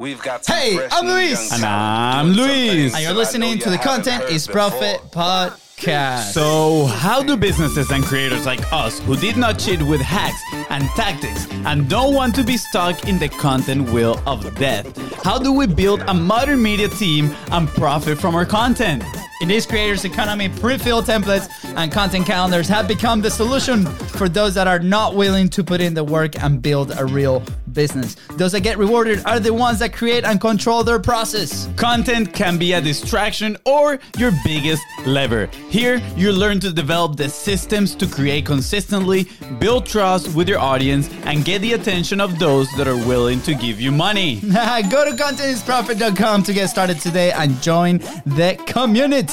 We've got some Hey, fresh I'm new Luis. young And talent I'm doing some Luis. things And you're I know listening you to the haven't Content heard is before. Profit podcast. So, how do businesses and creators like us, who did not cheat with hacks and tactics and don't want to be stuck in the content wheel of death, how do we build a modern media team and profit from our content? In this creators economy, pre-filled templates and content calendars have become the solution for those that are not willing to put in the work and build a real business. Those that get rewarded are the ones that create and control their process. Content can be a distraction or your biggest lever. Here, you learn to develop the systems to create consistently, build trust with your audience, and get the attention of those that are willing to give you money. Go to contentisprofit.com to get started today and join the community.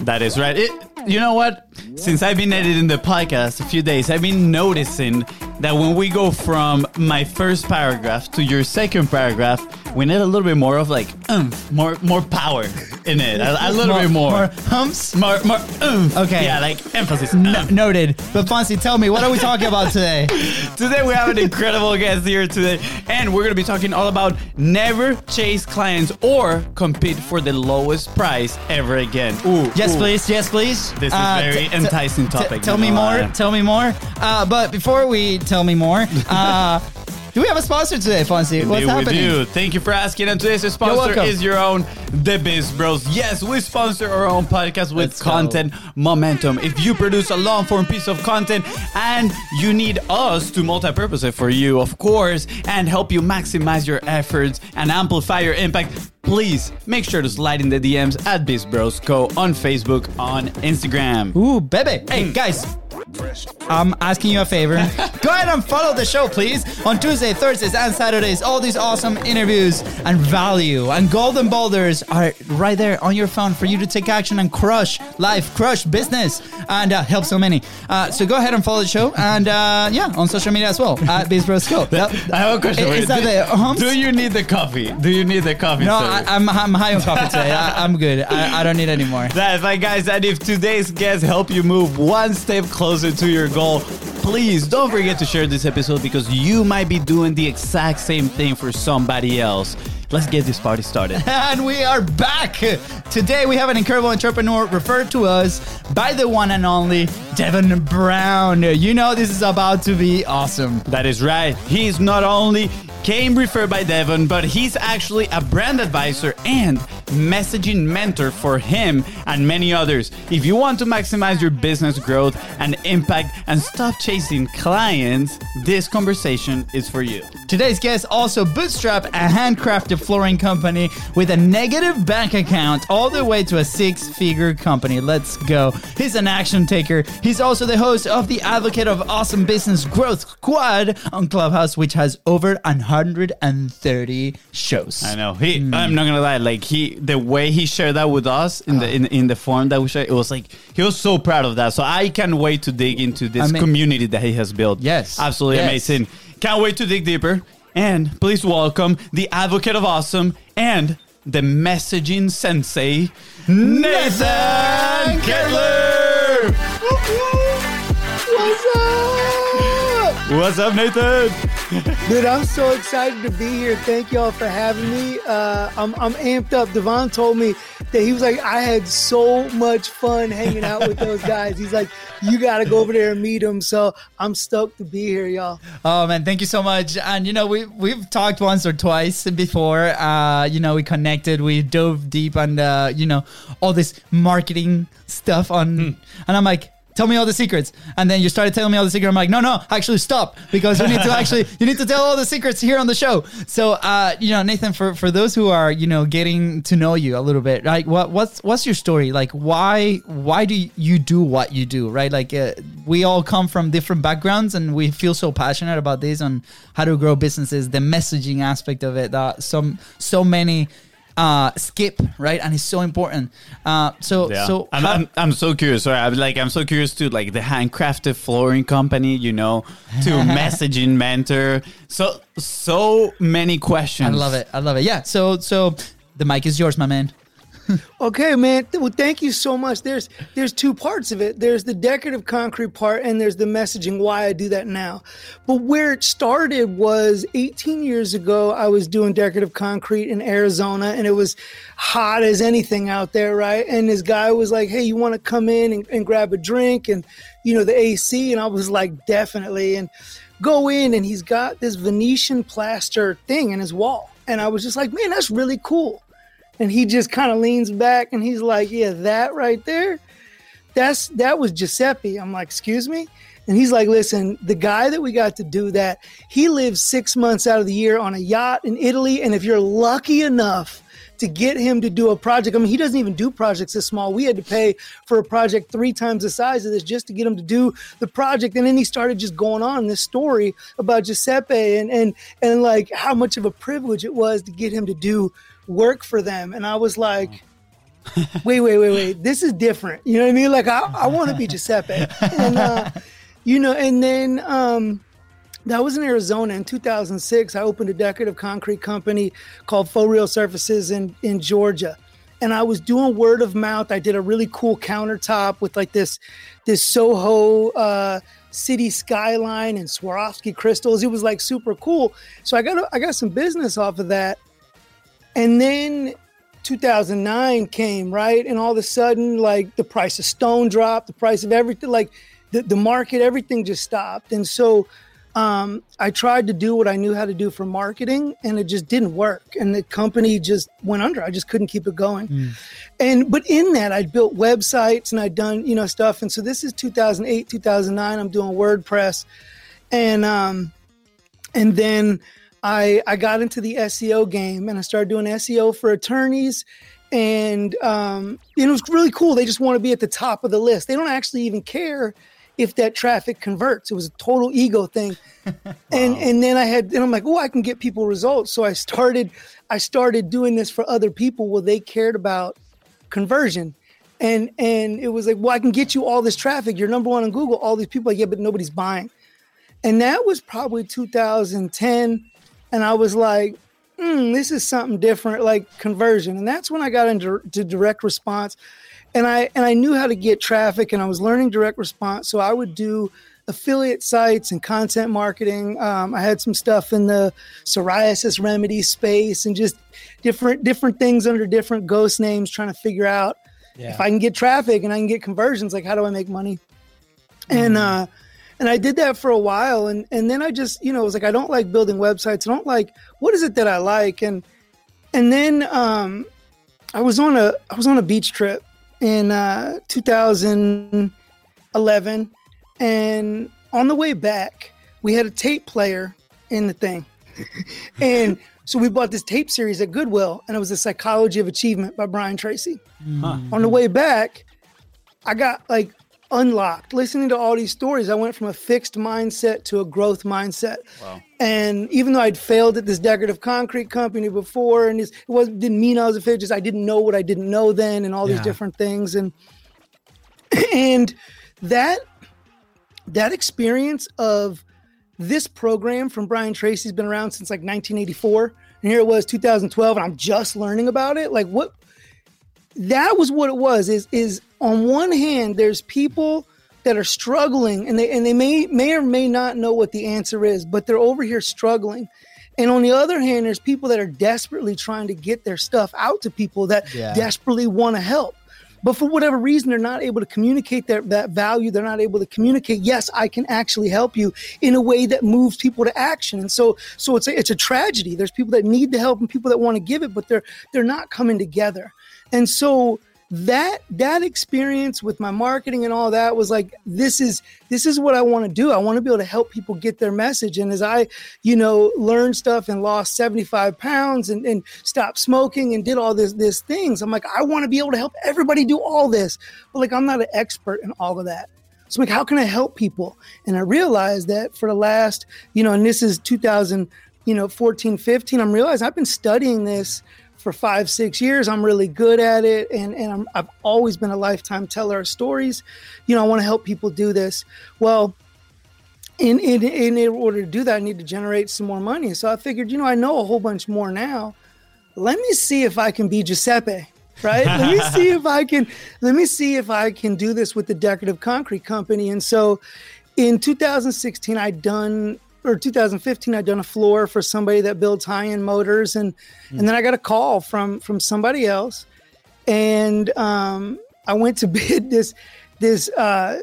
That is right. It, you know what? Since I've been editing the podcast a few days, I've been noticing that when we go from my first paragraph to your second paragraph, we need a little bit more of like umph, more more power in it. A, a little bit more. More humps. More, more, umph. Okay. Yeah, like emphasis. No- noted. But Fonzie, tell me, what are we talking about today? Today we have an incredible guest here today, and we're gonna be talking all about never chase clients or compete for the lowest price ever again. Ooh, Yes, ooh. please. Yes, please. This is Uh, very t- t- enticing t- topic. tell not me more. Tell me more. Uh, but before we tell me more, uh, do we have a sponsor today, Fonzie? What's Indeed happening? We do. Thank you for asking. And today's sponsor is your own The Biz Bros. Yes, we sponsor our own podcast with Let's go. content momentum. If you produce a long form piece of content and you need us to multi-purpose it for you, of course, and help you maximize your efforts and amplify your impact, please make sure to slide in the DMs at Biz Bros Co on Facebook, on Instagram. Ooh, baby. Hey, mm. guys. I'm asking you a favor. Go ahead and follow the show, please. On Tuesday, Thursdays, and Saturdays, all these awesome interviews and value and golden boulders are right there on your phone for you to take action and crush life, crush business, and uh, help so many. Uh, so go ahead and follow the show, and uh, yeah, on social media as well at BizBrosCo. I have a question. for Is that do, the humps? do you need the coffee? Do you need the coffee? No? I, I'm, I'm high on coffee today. I, I'm good. I, I don't need any more. That's right, guys. And if today's guests help you move one step closer to your goal, please don't forget to share this episode because you might be doing the exact same thing for somebody else. Let's get this party started. And we are back. Today we have an incredible entrepreneur referred to us by the one and only Devin Brown. You know this is about to be awesome. That is right. He's not only came referred by Devon, but he's actually a brand advisor and messaging mentor for him and many others. If you want to maximize your business growth and impact and stop chasing clients, this conversation is for you. Today's guest also bootstrapped a handcrafted flooring company with a negative bank account all the way to a six-figure company. Let's go. He's an action taker. He's also the host of the Advocate of Awesome Business Growth Squad on Clubhouse, which has over 130 shows. I know. He I'm not gonna lie, like he the way he shared that with us in the ah. in, in the form that we shared, it was like he was so proud of that. So I can't wait to dig into this I mean- community that he has built. Yes. Absolutely Yes. amazing. Can't wait to dig deeper. And please welcome the advocate of awesome and the messaging sensei, Nathan Kettler. What's up? Nathan? Dude, I'm so excited to be here. Thank y'all for having me. Uh, I'm, I'm amped up. Devon told me that he was like, I had so much fun hanging out with those guys. He's like, you got to go over there and meet them. So I'm stoked to be here, y'all. Oh man, thank you so much. And you know, we we've talked once or twice before. Uh, you know, we connected, we dove deep on uh, you know, all this marketing stuff on and I'm like Tell me all the secrets, and then you started telling me all the secrets. I'm like, no, no, actually, stop, because you need to actually, you need to tell all the secrets here on the show. So, uh, you know, Nathan, for for those who are, you know, getting to know you a little bit, like, what what's what's your story? Like, why why do you do what you do? Right? Like, uh, we all come from different backgrounds, and we feel so passionate about this on how to grow businesses, the messaging aspect of it that some so many uh skip right and it's so important uh so so I'm, how- I'm, I'm so curious. Sorry, I'm like I'm so curious to like the handcrafted flooring company. You know, to messaging mentor. So so many questions. I love it. I love it. Yeah. So so the mic is yours, my man. Okay, man. Well, thank you so much. There's there's two parts of it. There's the decorative concrete part, and there's the messaging why I do that now. But where it started was 18 years ago. I was doing decorative concrete in Arizona, and it was hot as anything out there, right? And this guy was like, "Hey, you want to come in and, and grab a drink and you know the AC?" And I was like, "Definitely." And go in, and he's got this Venetian plaster thing in his wall, and I was just like, "Man, that's really cool." And he just kind of leans back and he's like, "Yeah, that right there, that's that was Giuseppe." I'm like, "Excuse me." And he's like, listen, the guy that we got to do that, he lives six months out of the year on a yacht in Italy. And if you're lucky enough to get him to do a project, I mean, he doesn't even do projects this small. We had to pay for a project three times the size of this just to get him to do the project. And then he started just going on this story about Giuseppe and, and, and like how much of a privilege it was to get him to do work for them. And I was like, wait, wait, wait, wait. This is different. You know what I mean? Like, I, I want to be Giuseppe. And, uh, you know, and then um, that was in Arizona in 2006. I opened a decorative concrete company called Faux Real Surfaces in, in Georgia. And I was doing word of mouth. I did a really cool countertop with like this, this Soho uh, city skyline and Swarovski crystals. It was like super cool. So I got I got some business off of that. And then 2009 came, right? And all of a sudden, like the price of stone dropped, the price of everything, like the, the market, everything just stopped. And so um, I tried to do what I knew how to do for marketing, and it just didn't work. And the company just went under. I just couldn't keep it going. Mm. And but in that, I'd built websites and I'd done you know stuff. And so this is 2008, 2009. I'm doing WordPress, and um, and then I I got into the SEO game and I started doing SEO for attorneys, and um, it was really cool. They just want to be at the top of the list. They don't actually even care if that traffic converts. It was a total ego thing. wow. And and then I had and I'm like, oh, I can get people results. So I started I started doing this for other people. where they cared about conversion. And and it was like, well, I can get you all this traffic. You're number one on Google. All these people, like, yeah, but nobody's buying. And that was probably 2010 and I was like, mm, this is something different, like conversion. And that's when I got into direct response, and I and I knew how to get traffic, and I was learning direct response. So I would do affiliate sites and content marketing. Um, I had some stuff in the psoriasis remedy space, and just different different things under different ghost names, trying to figure out yeah. if I can get traffic and I can get conversions. Like, how do I make money? Mm-hmm. And uh, and I did that for a while, and and then I just you know was like I don't like building websites. I don't like what is it that I like, and and then um, I was on a I was on a beach trip in uh, 2011, and on the way back we had a tape player in the thing, and so we bought this tape series at Goodwill, and it was the Psychology of Achievement by Brian Tracy. Huh. On the way back, I got like unlocked. Listening to all these stories, I went from a fixed mindset to a growth mindset. Wow. And even though I'd failed at this decorative concrete company before, and it was didn't mean I was a failure, just I didn't know what I didn't know then, and all yeah. these different things, and and that that experience of this program from Brian Tracy's been around since like 1984, and here it was 2012, and I'm just learning about it. Like what that was what it was is is on one hand there's people that are struggling and they and they may may or may not know what the answer is but they're over here struggling. And on the other hand there's people that are desperately trying to get their stuff out to people that yeah. desperately want to help. But for whatever reason they're not able to communicate that, that value. They're not able to communicate yes i can actually help you in a way that moves people to action. And so so it's a, it's a tragedy. There's people that need the help and people that want to give it but they're they're not coming together. And so that that experience with my marketing and all that was like this is this is what I want to do. I want to be able to help people get their message. And as I, you know, learned stuff and lost 75 pounds and, and stopped smoking and did all this this things, I'm like, I want to be able to help everybody do all this. But like I'm not an expert in all of that. So like how can I help people? And I realized that for the last, you know, and this is 2000, you know, 14, 15, I'm realizing I've been studying this for five, six years. I'm really good at it. And, and i have always been a lifetime teller of stories. You know, I want to help people do this. Well, in, in, in order to do that, I need to generate some more money. So I figured, you know, I know a whole bunch more now. Let me see if I can be Giuseppe. right? let me see if I can. Let me see if I can do this with the decorative concrete company. And so, in 2016, I'd done or 2015 I'd done a floor for somebody that builds high-end motors and mm. and then I got a call from from somebody else and um, I went to bid this this uh,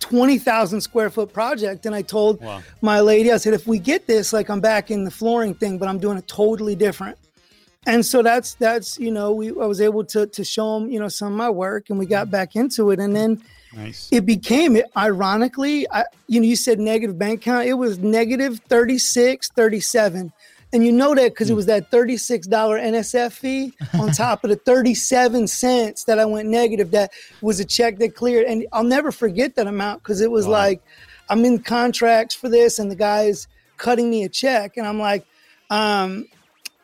20,000 square foot project and I told wow. my lady I said if we get this like I'm back in the flooring thing but I'm doing it totally different and so that's that's you know we I was able to to show them you know some of my work and we got back into it and then Nice. It became it ironically, I, you know, you said negative bank count. It was negative 36, 37. And you know that because it hmm. was that $36 NSF fee on top of the 37 cents that I went negative. That was a check that cleared. And I'll never forget that amount because it was wow. like, I'm in contracts for this and the guy's cutting me a check. And I'm like, um,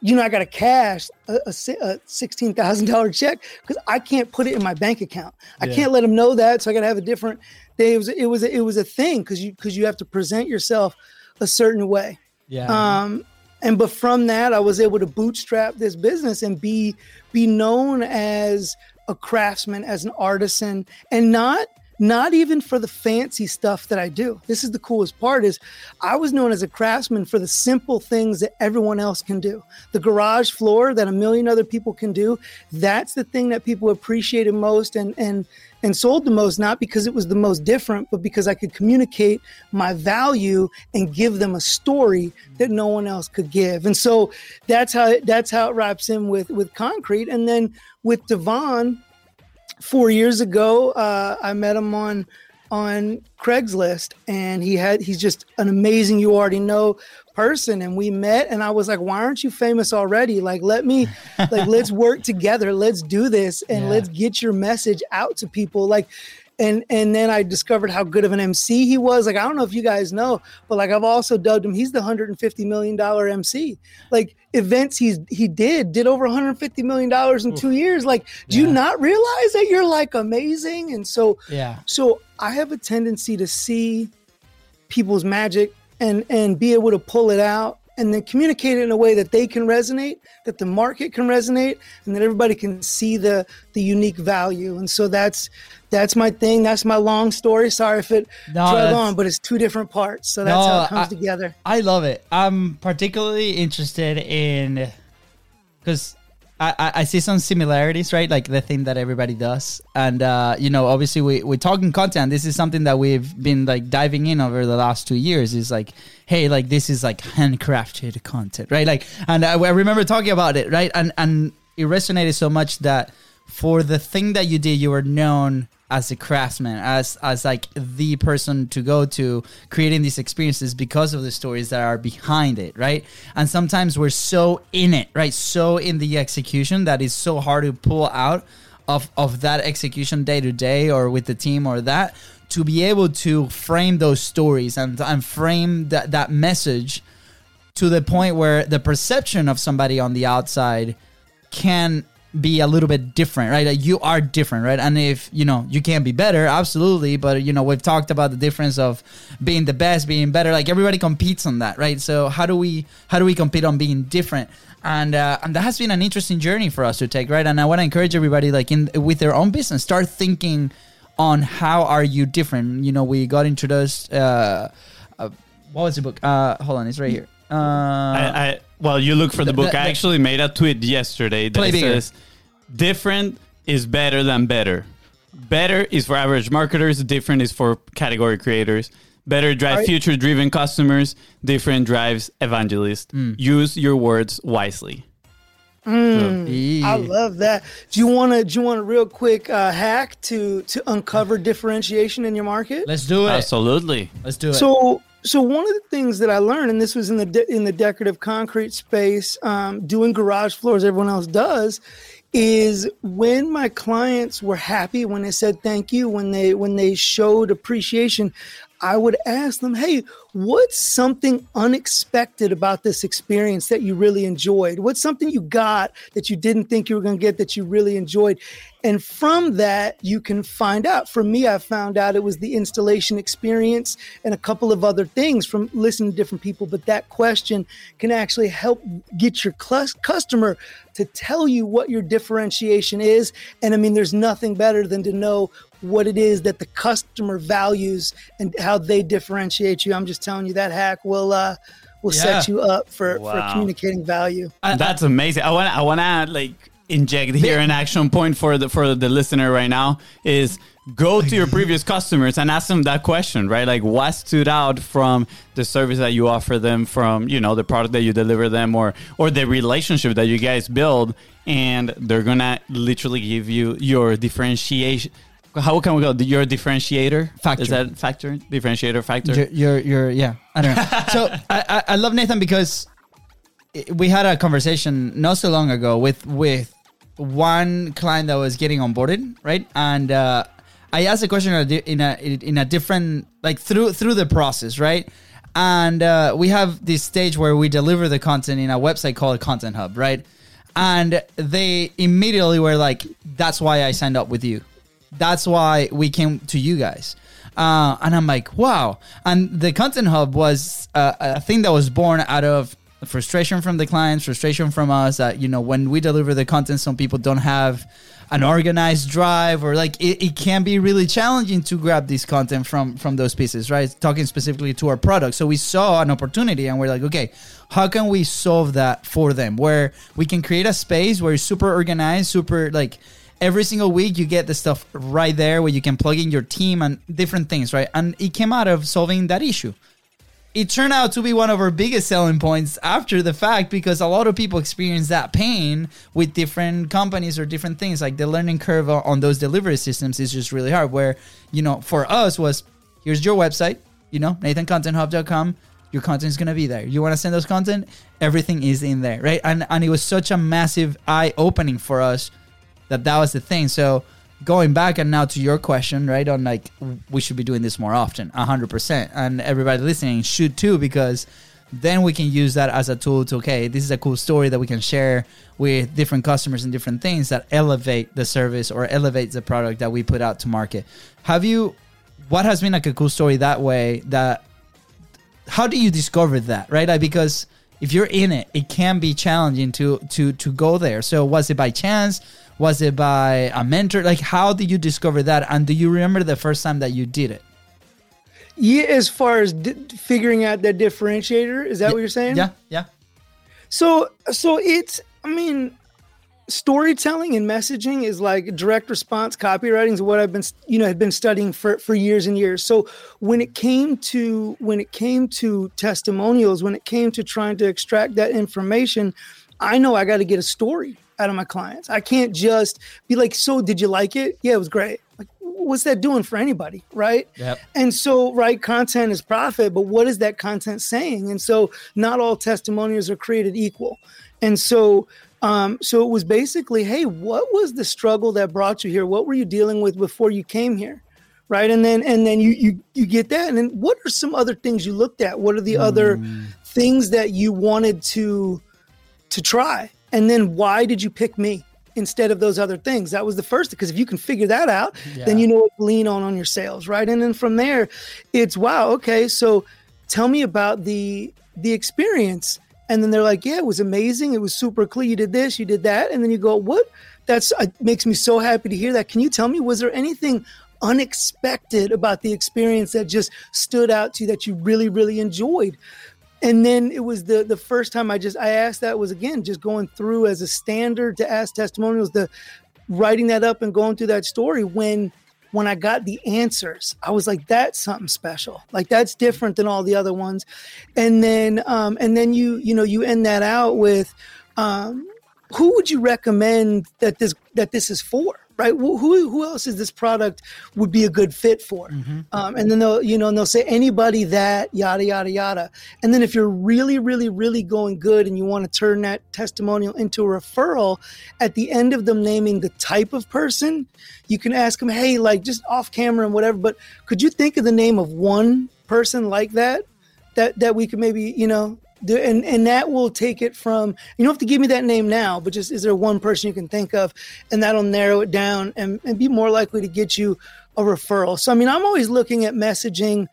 you know, I got to cash a, a, a $16,000 check because I can't put it in my bank account. I yeah. can't let them know that. So I got to have a different day. It was, it was, it was a thing because you, because you have to present yourself a certain way. Yeah. Um, and, but from that, I was able to bootstrap this business and be, be known as a craftsman, as an artisan and not not even for the fancy stuff that I do. This is the coolest part is I was known as a craftsman for the simple things that everyone else can do. The garage floor that a million other people can do, that's the thing that people appreciated most and and and sold the most not because it was the most different but because I could communicate my value and give them a story that no one else could give. And so that's how that's how it wraps in with with concrete and then with Devon four years ago, uh, I met him on on Craigslist, and he had he's just an amazing you already know person, and we met, and I was like, why aren't you famous already? Like, let me like let's work together, let's do this, and yeah. let's get your message out to people. Like, and and then I discovered how good of an MC he was. Like I don't know if you guys know, but like I've also dubbed him. He's the 150 million dollar MC. Like events he's he did did over 150 million dollars in Oof. two years. Like, do yeah. you not realize that you're like amazing? And so yeah, so I have a tendency to see people's magic and and be able to pull it out and then communicate it in a way that they can resonate, that the market can resonate, and that everybody can see the the unique value. And so that's that's my thing. That's my long story. Sorry if it no, drug on, but it's two different parts. So that's no, how it comes I, together. I love it. I'm particularly interested in because I, I see some similarities, right? Like the thing that everybody does. And, uh, you know, obviously we, we're talking content. This is something that we've been like diving in over the last two years is like, hey, like this is like handcrafted content, right? Like, and I, I remember talking about it, right? And, and it resonated so much that for the thing that you did, you were known as a craftsman, as as like the person to go to creating these experiences because of the stories that are behind it, right? And sometimes we're so in it, right? So in the execution that is so hard to pull out of of that execution day to day or with the team or that to be able to frame those stories and and frame that that message to the point where the perception of somebody on the outside can be a little bit different, right? Like you are different, right? And if you know you can be better, absolutely. But you know we've talked about the difference of being the best, being better. Like everybody competes on that, right? So how do we how do we compete on being different? And uh, and that has been an interesting journey for us to take, right? And I want to encourage everybody, like in with their own business, start thinking on how are you different. You know, we got introduced. Uh, uh, what was the book? Uh, hold on, it's right here. Uh, I, I well, you look for the, the book. The, I actually made a tweet yesterday that says different is better than better. Better is for average marketers, different is for category creators. Better drive future driven customers, different drives evangelists. Mm. Use your words wisely. Mm. I love that. Do you want to? Do you want a real quick uh, hack to to uncover differentiation in your market? Let's do it. Absolutely. Let's do it. So so one of the things that I learned, and this was in the de- in the decorative concrete space, um, doing garage floors, everyone else does, is when my clients were happy, when they said thank you, when they when they showed appreciation, I would ask them, "Hey, what's something unexpected about this experience that you really enjoyed? What's something you got that you didn't think you were going to get that you really enjoyed? And from that, you can find out. For me, I found out it was the installation experience and a couple of other things from listening to different people. But that question can actually help get your customer to tell you what your differentiation is. And I mean, there's nothing better than to know what it is that the customer values and how they differentiate you. I'm just telling you that hack will uh, will yeah. set you up for, wow. for communicating value. That's amazing. I want I want to add like inject here an action point for the for the listener right now is go to your previous customers and ask them that question right like what stood out from the service that you offer them from you know the product that you deliver them or or the relationship that you guys build and they're gonna literally give you your differentiation how can we go? Your differentiator factor is that factor differentiator factor. Your, your, your yeah. I don't know. so I, I love Nathan because we had a conversation not so long ago with with one client that was getting onboarded, right? And uh, I asked a question in a in a different like through through the process, right? And uh, we have this stage where we deliver the content in a website called Content Hub, right? And they immediately were like, "That's why I signed up with you." That's why we came to you guys. Uh, and I'm like, wow. And the Content Hub was uh, a thing that was born out of frustration from the clients, frustration from us that, you know, when we deliver the content, some people don't have an organized drive or like it, it can be really challenging to grab this content from from those pieces right talking specifically to our product so we saw an opportunity and we're like okay how can we solve that for them where we can create a space where it's super organized super like every single week you get the stuff right there where you can plug in your team and different things, right? And it came out of solving that issue. It turned out to be one of our biggest selling points after the fact because a lot of people experience that pain with different companies or different things. Like the learning curve on those delivery systems is just really hard. Where, you know, for us was here's your website, you know, nathancontenthub.com your content is going to be there. You want to send us content, everything is in there, right? And and it was such a massive eye opening for us that that was the thing. So going back and now to your question, right? On like we should be doing this more often, hundred percent, and everybody listening should too because then we can use that as a tool to okay, this is a cool story that we can share with different customers and different things that elevate the service or elevate the product that we put out to market. Have you? What has been like a cool story that way? That how do you discover that, right? Like because if you're in it, it can be challenging to to to go there. So was it by chance? Was it by a mentor? Like, how did you discover that? And do you remember the first time that you did it? Yeah, as far as di- figuring out that differentiator, is that yeah, what you're saying? Yeah, yeah. So, so it's, I mean, storytelling and messaging is like direct response copywriting is what I've been, you know, have been studying for for years and years. So when it came to when it came to testimonials, when it came to trying to extract that information, I know I got to get a story out of my clients. I can't just be like, "So, did you like it? Yeah, it was great." Like, what's that doing for anybody, right? Yep. And so, right, content is profit, but what is that content saying? And so, not all testimonials are created equal. And so, um, so it was basically, hey, what was the struggle that brought you here? What were you dealing with before you came here? Right. And then and then you you you get that. And then what are some other things you looked at? What are the mm. other things that you wanted to to try? And then why did you pick me instead of those other things? That was the first, because if you can figure that out, yeah. then you know what to lean on on your sales, right? And then from there, it's wow, okay, so tell me about the the experience. And then they're like, yeah, it was amazing. It was super cool. You did this, you did that. And then you go, what? That's uh, makes me so happy to hear that. Can you tell me, was there anything unexpected about the experience that just stood out to you that you really, really enjoyed? And then it was the the first time I just I asked that was again just going through as a standard to ask testimonials, the writing that up and going through that story when when I got the answers, I was like, that's something special. Like that's different than all the other ones. And then um and then you you know you end that out with um who would you recommend that this that this is for? Right? Who who else is this product would be a good fit for? Mm-hmm. Um, and then they'll you know and they'll say anybody that yada yada yada. And then if you're really really really going good and you want to turn that testimonial into a referral, at the end of them naming the type of person, you can ask them, hey, like just off camera and whatever. But could you think of the name of one person like that? that that we could maybe you know and and that will take it from you don't have to give me that name now, but just is there one person you can think of, and that'll narrow it down and and be more likely to get you a referral. So I mean, I'm always looking at messaging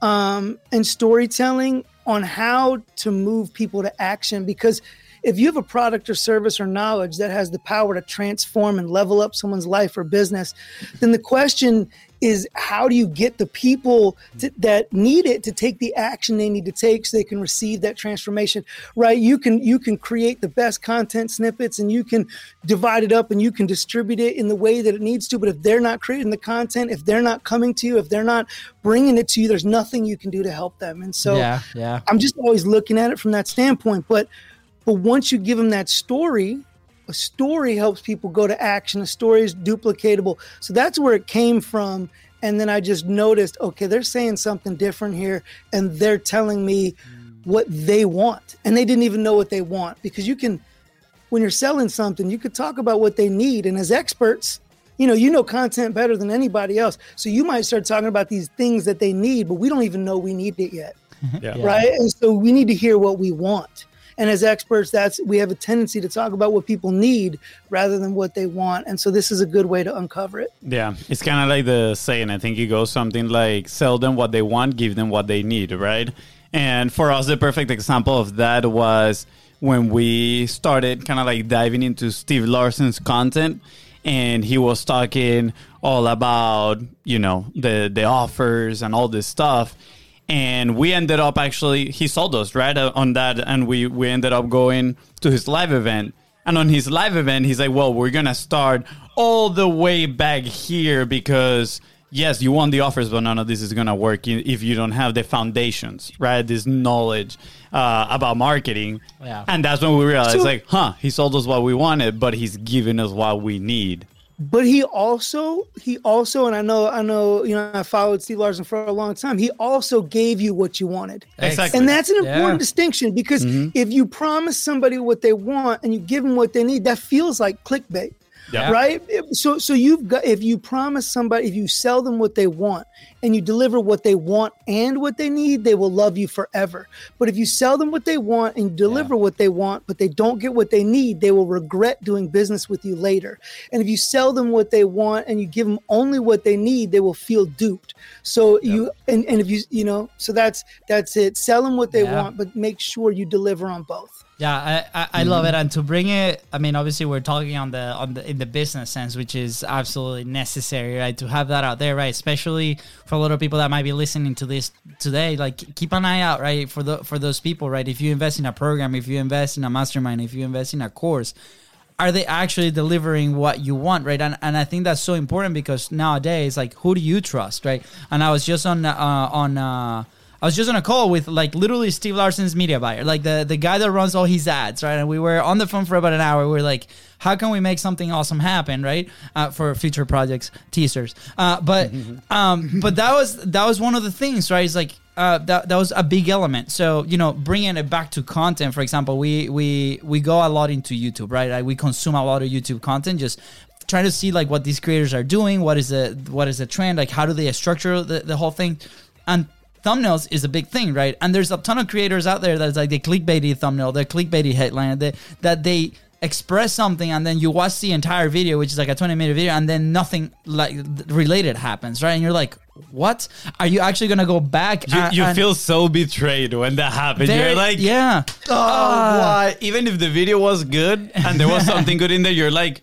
um, and storytelling on how to move people to action because if you have a product or service or knowledge that has the power to transform and level up someone's life or business, then the question is how do you get the people to, that need it to take the action they need to take so they can receive that transformation right? You can you can create the best content snippets and you can divide it up and you can distribute it in the way that it needs to. But if they're not creating the content if they're not coming to you if they're not bringing it to you there's nothing you can do to help them. And so yeah, yeah. i'm just always looking at it from that standpoint. But but once you give them that story a story helps people go to action. A story is duplicatable. So that's where it came from. And then I just noticed, okay, they're saying something different here, and they're telling me what they want. And they didn't even know what they want because you can, when you're selling something, you could talk about what they need. And as experts, you know, you know content better than anybody else. So you might start talking about these things that they need, but we don't even know we need it yet. Mm-hmm. Yeah. Right. And so we need to hear what we want. And as experts, that's we have a tendency to talk about what people need rather than what they want. And so this is a good way to uncover it. Yeah, it's kind of like the saying. I think it goes something like sell them what they want, give them what they need, right? And for us, the perfect example of that was when we started kind of like diving into Steve Larsen's content and he was talking all about, you know, the the offers and all this stuff and we ended up actually he sold us right uh, on that and we we ended up going to his live event. And on his live event he's like well we're gonna start all the way back here because yes you want the offers but none of this is gonna work if you don't have the foundations right this knowledge uh, about marketing. Yeah. and that's when we realized So- like huh he sold us what we wanted but he's giving us what we need But he also, he also, and I know, I know, you know, I followed Steve Larsen for a long time. He also gave you what you wanted. Exactly. And that's an important Yeah. distinction because mm-hmm. if you promise somebody what they want and you give them what they need, that feels like clickbait. Yeah. Right. So, so you've got, if you promise somebody, if you sell them what they want and you deliver what they want and what they need, they will love you forever. But if you sell them what they want and deliver what they want, but they don't get what they need, they will regret doing business with you later. And if you sell them what they want and you give them only what they need, they will feel duped. So you, and, and if you, you know, so that's, that's it. Sell them what they Yeah. want, but make sure you deliver on both. Yeah, I, I, I love it, and to bring it, I mean, obviously, we're talking on the on the in the business sense, which is absolutely necessary, right? To have that out there, right? Especially for a lot of people that might be listening to this today. Like, keep an eye out, right? For the for those people, right? If you invest in a program, if you invest in a mastermind, if you invest in a course, are they actually delivering what you want, right? And and I think that's so important because nowadays, like, who do you trust, right? And I was just on uh, on. Uh, I was just on a call with like literally Steve Larsen's media buyer, like the the guy that runs all his ads, right? And we were on the phone for about an hour. We are like, how can we make something awesome happen, right? Uh, for future projects, teasers. Uh, but um, but that was that was one of the things, right? It's like uh, that that was a big element. So you know, bringing it back to content, for example, we we we go a lot into YouTube, right? Like, we consume a lot of YouTube content, just trying to see like what these creators are doing, what is the what is the trend, like how do they structure the, the whole thing, and thumbnails is a big thing, right? And there's a ton of creators out there that's like the clickbaity thumbnail, the clickbaity headline, that that they express something and then you watch the entire video, which is like a 20 minute video, and then nothing like related happens, right? And you're like, what? Are you actually gonna go back? you, and- you and- feel so betrayed when that happens you're like yeah, oh, Ah. why? Even if the video was good and there was something good in there, you're like,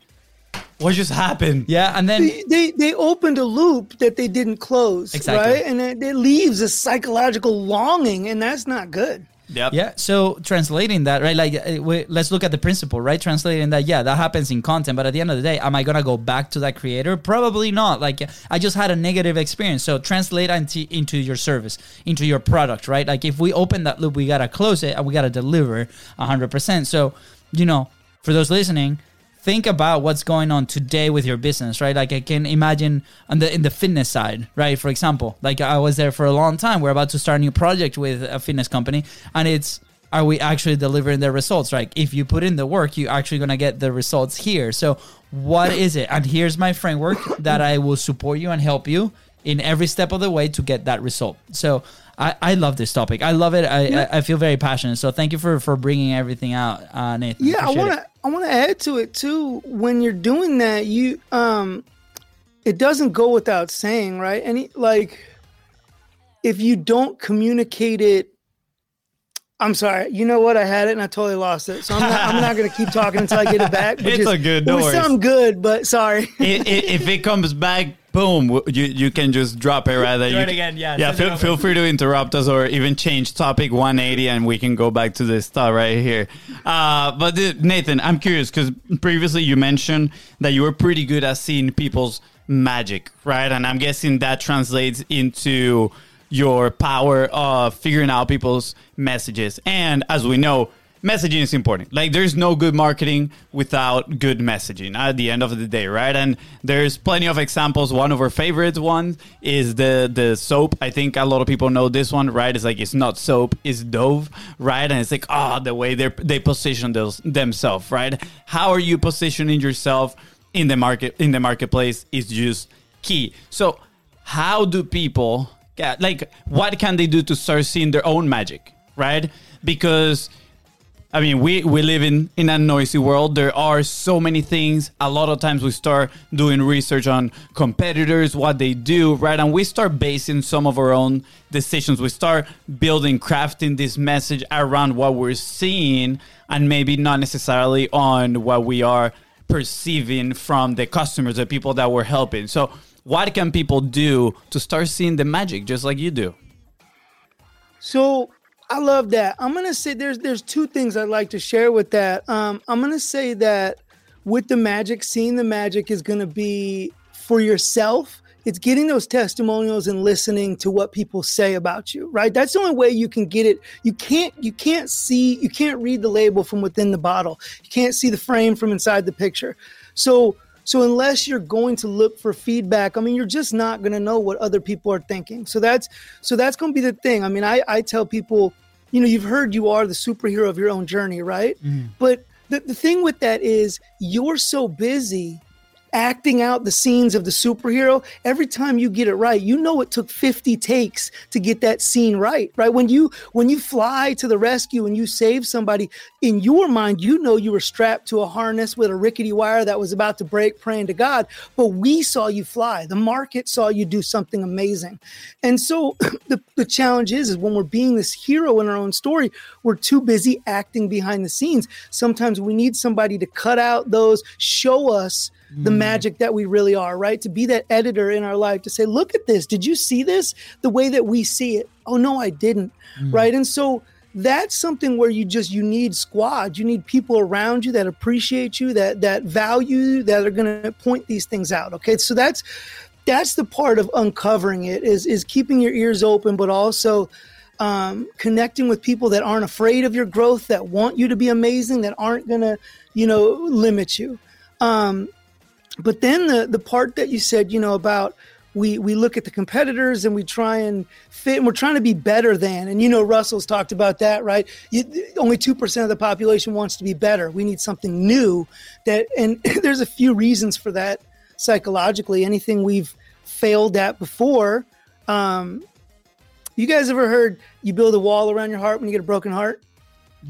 what just happened? yeah, and then they, they they opened a loop that they didn't close, Exactly. right? And it, it leaves a psychological longing, and that's not good. Yep. Yeah. So translating that, right? Like, uh, we, let's look at the principle, right? Translating that, yeah, that happens in content, but at the end of the day, am I gonna go back to that creator? Probably not. Like, I just had a negative experience. So translate into into your service, into your product, right? Like, if we open that loop, we gotta close it and we gotta deliver hundred percent. So, you know, for those listening. Think about what's going on today with your business, right? Like I can imagine on the in the fitness side, right? For example, like I was there for a long time. We're about to start a new project with a fitness company, and it's are we actually delivering the results right if you put in the work you're actually to get the results here so what is it and here's my framework that i will support you and help you in every step of the way to get that result so I, I love this topic. I love it. I, I, I feel very passionate. So thank you for for bringing everything out, uh, Nathan. Yeah, I want to I want to add to it too. When you're doing that, you um, it doesn't go without saying, right? Any like, if you don't communicate it, I'm sorry. You know what? I had it and I totally lost it. So I'm not, I'm not going to keep talking until I get it back. It's a good, It was worries. something good, but sorry. I- i- if it comes back, boom, you you can just drop it right there. Do it again, yeah, Yeah, feel, feel free to interrupt us or even change topic 180 and we can go back to this stuff right here. Uh, but the- Nathan, I'm curious because previously you mentioned that you were pretty good at seeing people's magic, right? And I'm guessing that translates into your power of figuring out people's messages. And as we know, messaging is important. Like there's no good marketing without good messaging at the end of the day, right? And there's plenty of examples. One of our favorite ones is the the soap. I think a lot of people know this one, right? It's like it's not soap, it's Dove, right? And it's like oh, the way they they position those themselves, right? How are you positioning yourself in the market in the marketplace is just key. So how do people get like what can they do to start seeing their own magic, right? Because I mean, we, we live in, in a noisy world. There are so many things. A lot of times we start doing research on competitors, what they do, right? And we start basing some of our own decisions. We start building, crafting this message around what we're seeing and maybe not necessarily on what we are perceiving from the customers, the people that we're helping. So, what can people do to start seeing the magic just like you do? So I love that. I'm gonna say there's there's two things I'd like to share with that. Um, I'm gonna say that with the magic, seeing the magic is gonna be for yourself. It's getting those testimonials and listening to what people say about you, right? That's the only way you can get it. You can't you can't see you can't read the label from within the bottle. You can't see the frame from inside the picture. So so unless you're going to look for feedback, I mean, you're just not going to know what other people are thinking. So that's so that's going to be the thing. I mean, I I tell people, you know, you've heard you are the superhero of your own journey, right? Mm-hmm. But the, the thing with that is you're so busy acting out the scenes of the superhero every time you get it right you know it took 50 takes to get that scene right right? When you when you fly to the rescue and you save somebody in your mind you know you were strapped to a harness with a rickety wire that was about to break praying to god. But we saw you fly. The market saw you do something amazing. And so the, the challenge is is when we're being this hero in our own story we're too busy acting behind the scenes. Sometimes we need somebody to cut out those show us the magic that we really are, right? To be that editor in our life to say, look at this. Did you see this the way that we see it? Oh, no, I didn't. Right. And so that's something where you just you need squad you need people around you that appreciate you that that value you, that are going to point these things out okay so that's that's the part of uncovering it is is keeping your ears open but also um, connecting with people that aren't afraid of your growth that want you to be amazing that aren't going to you know limit you um, but then the the part that you said, you know, about we we look at the competitors and we try and fit, and we're trying to be better than. And you know, Russell's talked about that, right? You, only two percent of the population wants to be better. We need something new. That and there's a few reasons for that psychologically. Anything we've failed at before. Um, you guys ever heard you build a wall around your heart when you get a broken heart?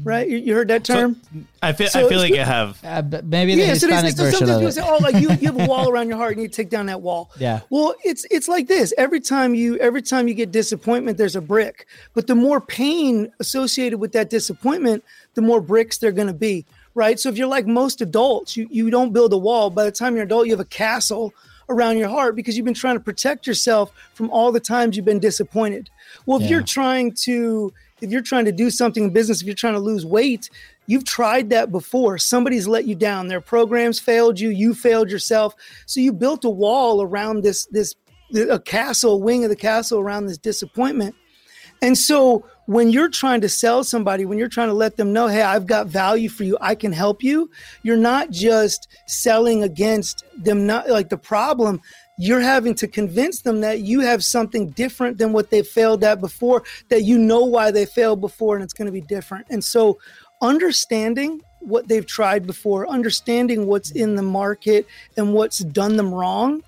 Right? You, you heard that term? I feel So I feel like I have. Uh, maybe the yeah, so there's- Hispanic so version sometimes of people it. say, "Oh, like you, you have a wall around your heart, and you take down that wall." Yeah. Well, it's it's like this. Every time you every time you get disappointment, there's a brick. But the more pain associated with that disappointment, the more bricks they're going to be. Right. So if you're like most adults, you you don't build a wall. By the time you're an adult, you have a castle around your heart because you've been trying to protect yourself from all the times you've been disappointed. Well, if Yeah. you're trying to if you're trying to do something in business, if you're trying to lose weight, you've tried that before. Somebody's let you down. Their programs failed you. You failed yourself. So you built a wall around this this a castle, a wing of the castle around this disappointment. And so when you're trying to sell somebody, when you're trying to let them know, hey, I've got value for you, I can help you, you're not just selling against them, not like the problem. You're having to convince them that you have something different than what they failed at before, that you know why they failed before and it's going to be different. And so understanding what they've tried before, understanding what's in the market and what's done them wrong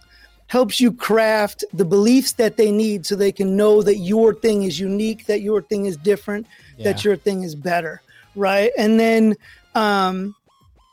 helps you craft the beliefs that they need so they can know that your thing is unique, that your thing is different, that your thing is better, right? And then um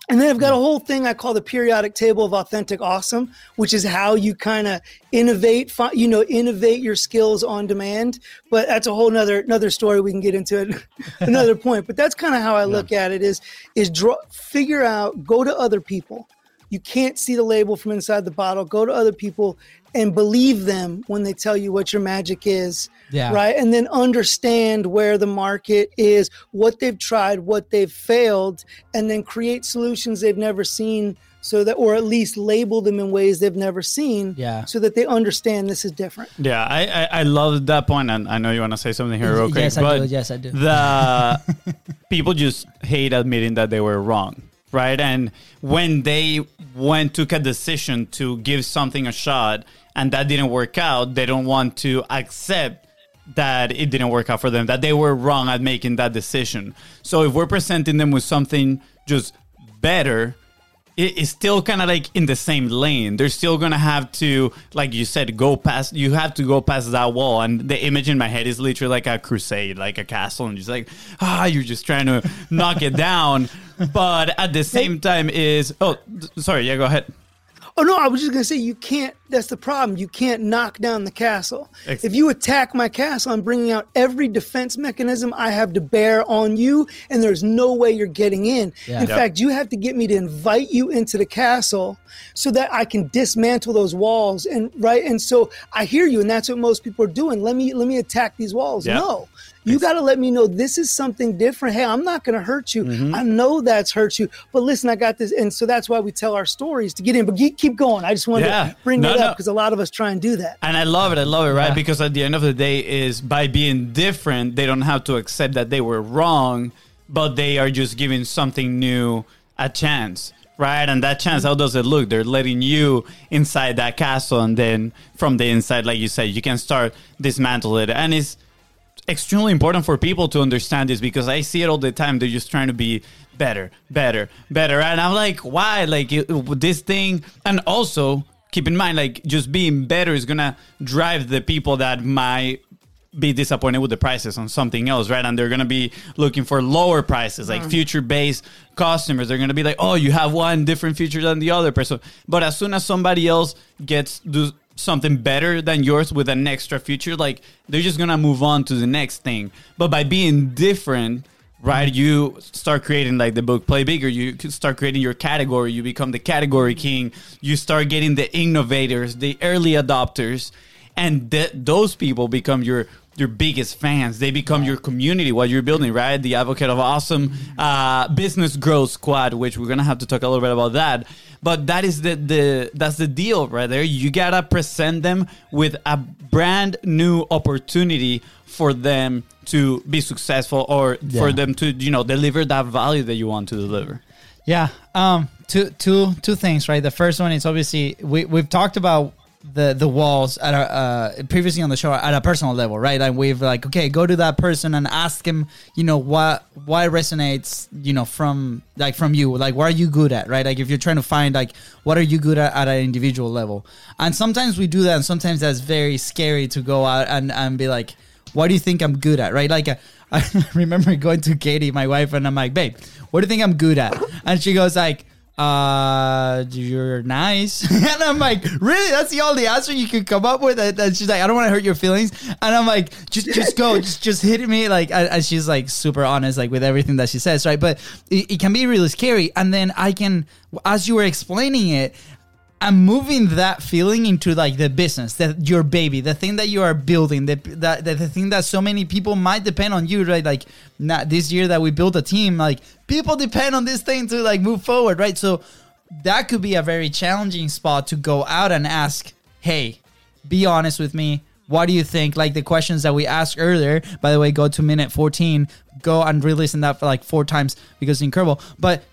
and then I've got a whole thing I call the periodic table of authentic awesome, which is how you kind of innovate, you know, innovate your skills on demand. But that's a whole nother another story we can get into it another point. But that's kind of how I look at it is is draw figure out, go to other people. You can't see the label from inside the bottle. Go to other people and believe them when they tell you what your magic is. Yeah. Right. And then understand where the market is, what they've tried, what they've failed, and then create solutions they've never seen so that, or at least label them in ways they've never seen. Yeah. So that they understand this is different. Yeah, I, I, I love that point, and I know you want to say something here real quick. Yes, I do. Yes, I do. The people just hate admitting that they were wrong, right? And when they went took a decision to give something a shot and that didn't work out, they don't want to accept that it didn't work out for them, that they were wrong at making that decision. So if we're presenting them with something just better, it- it's still kind of like in the same lane. They're still gonna have to, like you said, go past. You have to go past that wall, and the image in my head is literally like a crusade, like a castle, and just like ah, you're just trying to knock it down. But at the same time, is oh, sorry, yeah, go ahead. Oh no, I was just gonna say you can't. That's the problem. You can't knock down the castle. Ex- if you attack my castle, I'm bringing out every defense mechanism I have to bear on you, and there's no way you're getting in. Yeah. In Yep. fact, you have to get me to invite you into the castle so that I can dismantle those walls. And right, and so I hear you, and that's what most people are doing. Let me let me attack these walls. Yeah. No. You got to let me know this is something different. Hey, I'm not going to hurt you. Mm-hmm. I know that's hurt you, but listen, I got this, and so that's why we tell our stories to get in. But keep going. I just wanted Yeah. to bring No, that no. up because a lot of us try and do that. And I love it. I love it, right? Yeah. Because at the end of the day, is by being different, they don't have to accept that they were wrong, but they are just giving something new a chance, right? And that chance, how does it look? They're letting you inside that castle, and then from the inside, like you said, you can start dismantle it, and it's extremely important for people to understand this because I see it all the time. They're just trying to be better, better, better. And I'm like, why? Like it, this thing. And also keep in mind, like just being better is going to drive the people that might be disappointed with the prices on something else, right? And they're going to be looking for lower prices, like mm. future based customers. They're going to be like, oh, you have one different feature than the other person. But as soon as somebody else gets do something better than yours with an extra feature, like they're just to move on to the next thing. But by being different, right, you start creating like the book Play Bigger. You start creating your category. You become the category king. You start getting the innovators, the early adopters and th- those people become your your biggest fans they become your community what you're building right the advocate of awesome uh, business growth squad which we're gonna have to talk a little bit about that but that is the the that's the deal right there you gotta present them with a brand new opportunity for them to be successful or for them to you know deliver that value that you want to deliver Yeah. Um. Two, two, two things. Right. The first one is obviously we we've talked about the the walls at a uh, previously on the show at a personal level, right? And we've like, okay, go to that person and ask him, you know, what why resonates, you know, from like from you, like what are you good at, right? Like if you're trying to find like what are you good at at an individual level, and sometimes we do that, and sometimes that's very scary to go out and and be like, what do you think I'm good at, right? Like. Uh, I remember going to Katie, my wife, and I'm like, babe, what do you think I'm good at? And she goes like, uh, you're nice. and I'm like, really? That's the only answer you could come up with? And she's like, I don't want to hurt your feelings. And I'm like, just, just go, just, just hit me. Like, and she's like super honest, like with everything that she says, right? But it, it can be really scary. And then I can, as you were explaining it, I'm moving that feeling into like the business, that your baby, the thing that you are building, the the, the thing that so many people might depend on you, right? Like not this year that we built a team, like people depend on this thing to like move forward, right? So that could be a very challenging spot to go out and ask, hey, be honest with me. What do you think? Like the questions that we asked earlier. By the way, go to minute 14. Go and re-listen that for like four times because it's incredible. But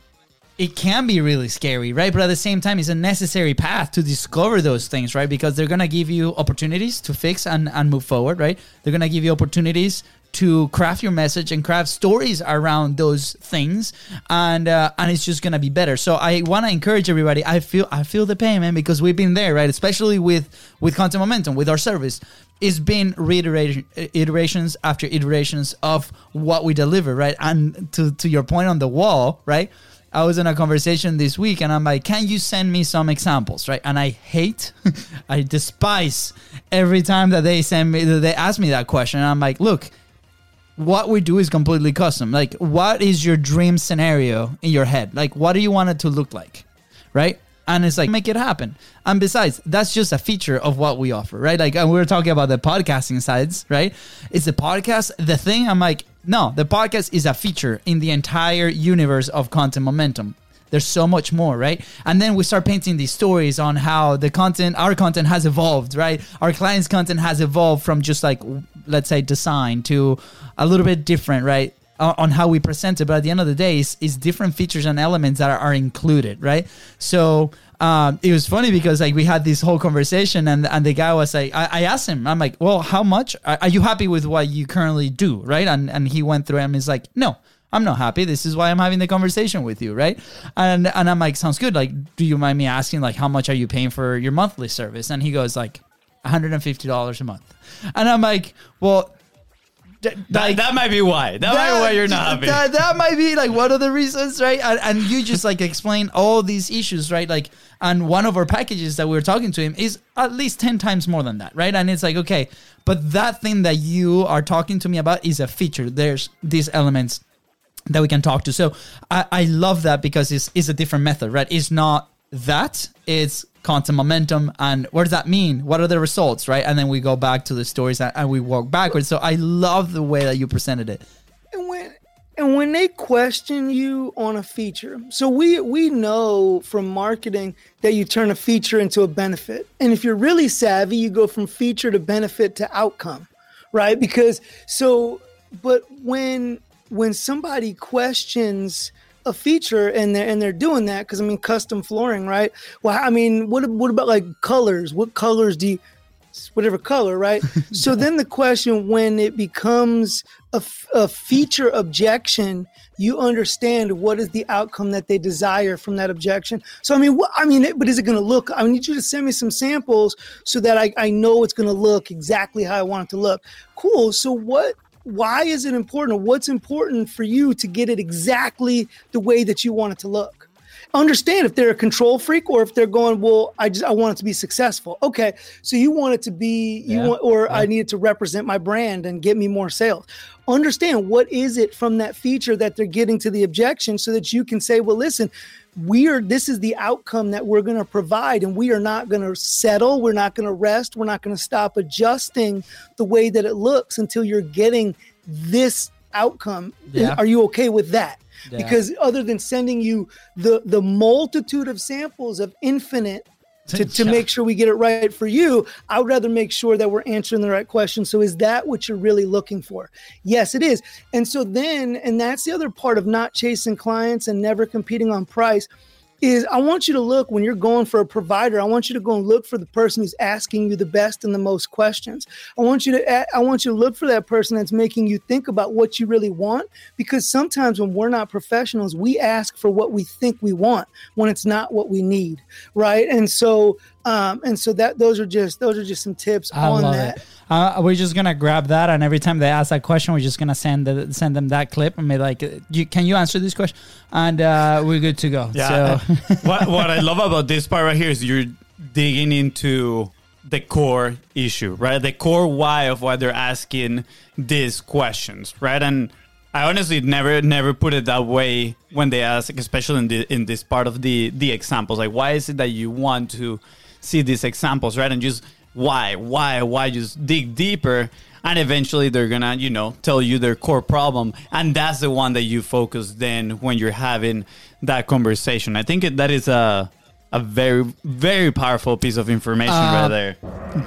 it can be really scary, right? But at the same time, it's a necessary path to discover those things, right? Because they're gonna give you opportunities to fix and, and move forward, right? They're gonna give you opportunities to craft your message and craft stories around those things, and uh, and it's just gonna be better. So I want to encourage everybody. I feel I feel the pain, man, because we've been there, right? Especially with with content momentum, with our service. It's been reiteration, iterations after iterations of what we deliver, right? And to to your point on the wall, right? I was in a conversation this week and I'm like, can you send me some examples? Right. And I hate, I despise every time that they send me, that they ask me that question. And I'm like, look, what we do is completely custom. Like, what is your dream scenario in your head? Like, what do you want it to look like? Right. And it's like, make it happen. And besides, that's just a feature of what we offer, right? Like, and we were talking about the podcasting sides, right? Is the podcast the thing? I'm like, no, the podcast is a feature in the entire universe of content momentum. There's so much more, right? And then we start painting these stories on how the content, our content has evolved, right? Our clients' content has evolved from just like, let's say, design to a little bit different, right? on how we present it, but at the end of the day, it's, it's different features and elements that are, are included, right? So um, it was funny because like we had this whole conversation, and and the guy was like, I, I asked him, I'm like, well, how much are, are, you happy with what you currently do, right? And and he went through and he's like, no. I'm not happy. This is why I'm having the conversation with you, right? And and I'm like, sounds good. Like, do you mind me asking, like, how much are you paying for your monthly service? And he goes like, $150 a month. And I'm like, well, like, that might be why. That, that, might be why you're not happy. That, that might be like one of the reasons, right? And, and you just like explain all these issues, right? Like, and one of our packages that we were talking to him is at least 10 times more than that, right? And it's like, okay, but that thing that you are talking to me about is a feature. There's these elements that we can talk to. So I, I love that because it's, it's a different method, right? It's not that, it's content momentum and what does that mean? What are the results right? And then we go back to the stories and, and we walk backwards. So i love the way that you presented it. And when and when they question you on a feature so we we know from marketing that you turn a feature into a benefit. And if you're really savvy you go from feature to benefit to outcome right? Because so but when when somebody questions a feature and they're and they're doing that because I mean custom flooring, right? Well, I mean, what what about like colors? What colors do you whatever color, right? so then the question when it becomes a, a feature objection, you understand what is the outcome that they desire from that objection. So I mean, what, I mean, but is it going to look? I need you to send me some samples so that I, I know it's going to look exactly how I want it to look. Cool. So what why is it important? What's important for you to get it exactly the way that you want it to look? Understand if they're a control freak or if they're going, well, I just I want it to be successful. Okay, so you want it to be you yeah, want, or yeah. I need it to represent my brand and get me more sales. Understand what is it from that feature that they're getting to the objection, so that you can say, well, listen, we are this is the outcome that we're going to provide and we are not going to settle we're not going to rest we're not going to stop adjusting the way that it looks until you're getting this outcome yeah. are you okay with that yeah. because other than sending you the the multitude of samples of infinite to, to make sure we get it right for you, I would rather make sure that we're answering the right question. So, is that what you're really looking for? Yes, it is. And so, then, and that's the other part of not chasing clients and never competing on price is I want you to look when you're going for a provider. I want you to go and look for the person who's asking you the best and the most questions. I want you to I want you to look for that person that's making you think about what you really want because sometimes when we're not professionals, we ask for what we think we want when it's not what we need, right? And so um, and so that those are just those are just some tips I on that. It. Uh, we're just gonna grab that, and every time they ask that question, we're just gonna send the, send them that clip and be like, you, "Can you answer this question?" And uh, we're good to go. Yeah. So. what what I love about this part right here is you're digging into the core issue, right? The core why of why they're asking these questions, right? And I honestly never never put it that way when they ask, especially in the in this part of the the examples. Like, why is it that you want to see these examples, right? And just why, why, why? Just dig deeper, and eventually they're gonna, you know, tell you their core problem, and that's the one that you focus then when you're having that conversation. I think that is a a very very powerful piece of information right Uh, there.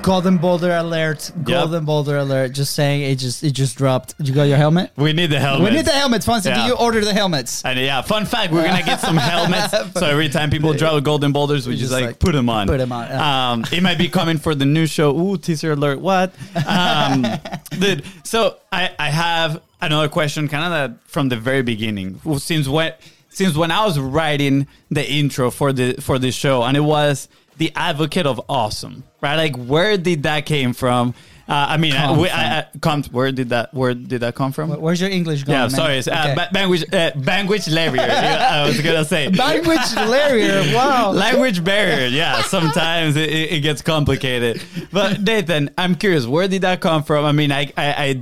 Golden Boulder alert! Golden Boulder alert! Just saying, it just it just dropped. You got your helmet? We need the helmet. We need the helmets, Fonzie. Yeah. Did you order the helmets? And yeah, fun fact, we're gonna get some helmets. so every time people drop golden boulders, we just, just, like, like, put them on. Put them on, yeah. Um, it might be coming for the new show. Ooh, teaser alert! What? Um, dude, so I I have another question, kind of from the very beginning. Since when since when I was writing the intro for the for this show, and it was the advocate of awesome, right? Like, where did that came from? Uh, I mean, I, we, I, I, come, where did that where did that come from? Where's your English going? Yeah, man? sorry. It's, uh, Okay. ba- language, uh, language barrier. I was gonna say Language barrier. Wow. language barrier. Yeah, sometimes it, it it gets complicated. But Nathan, I'm curious, where did that come from? I mean, I I, I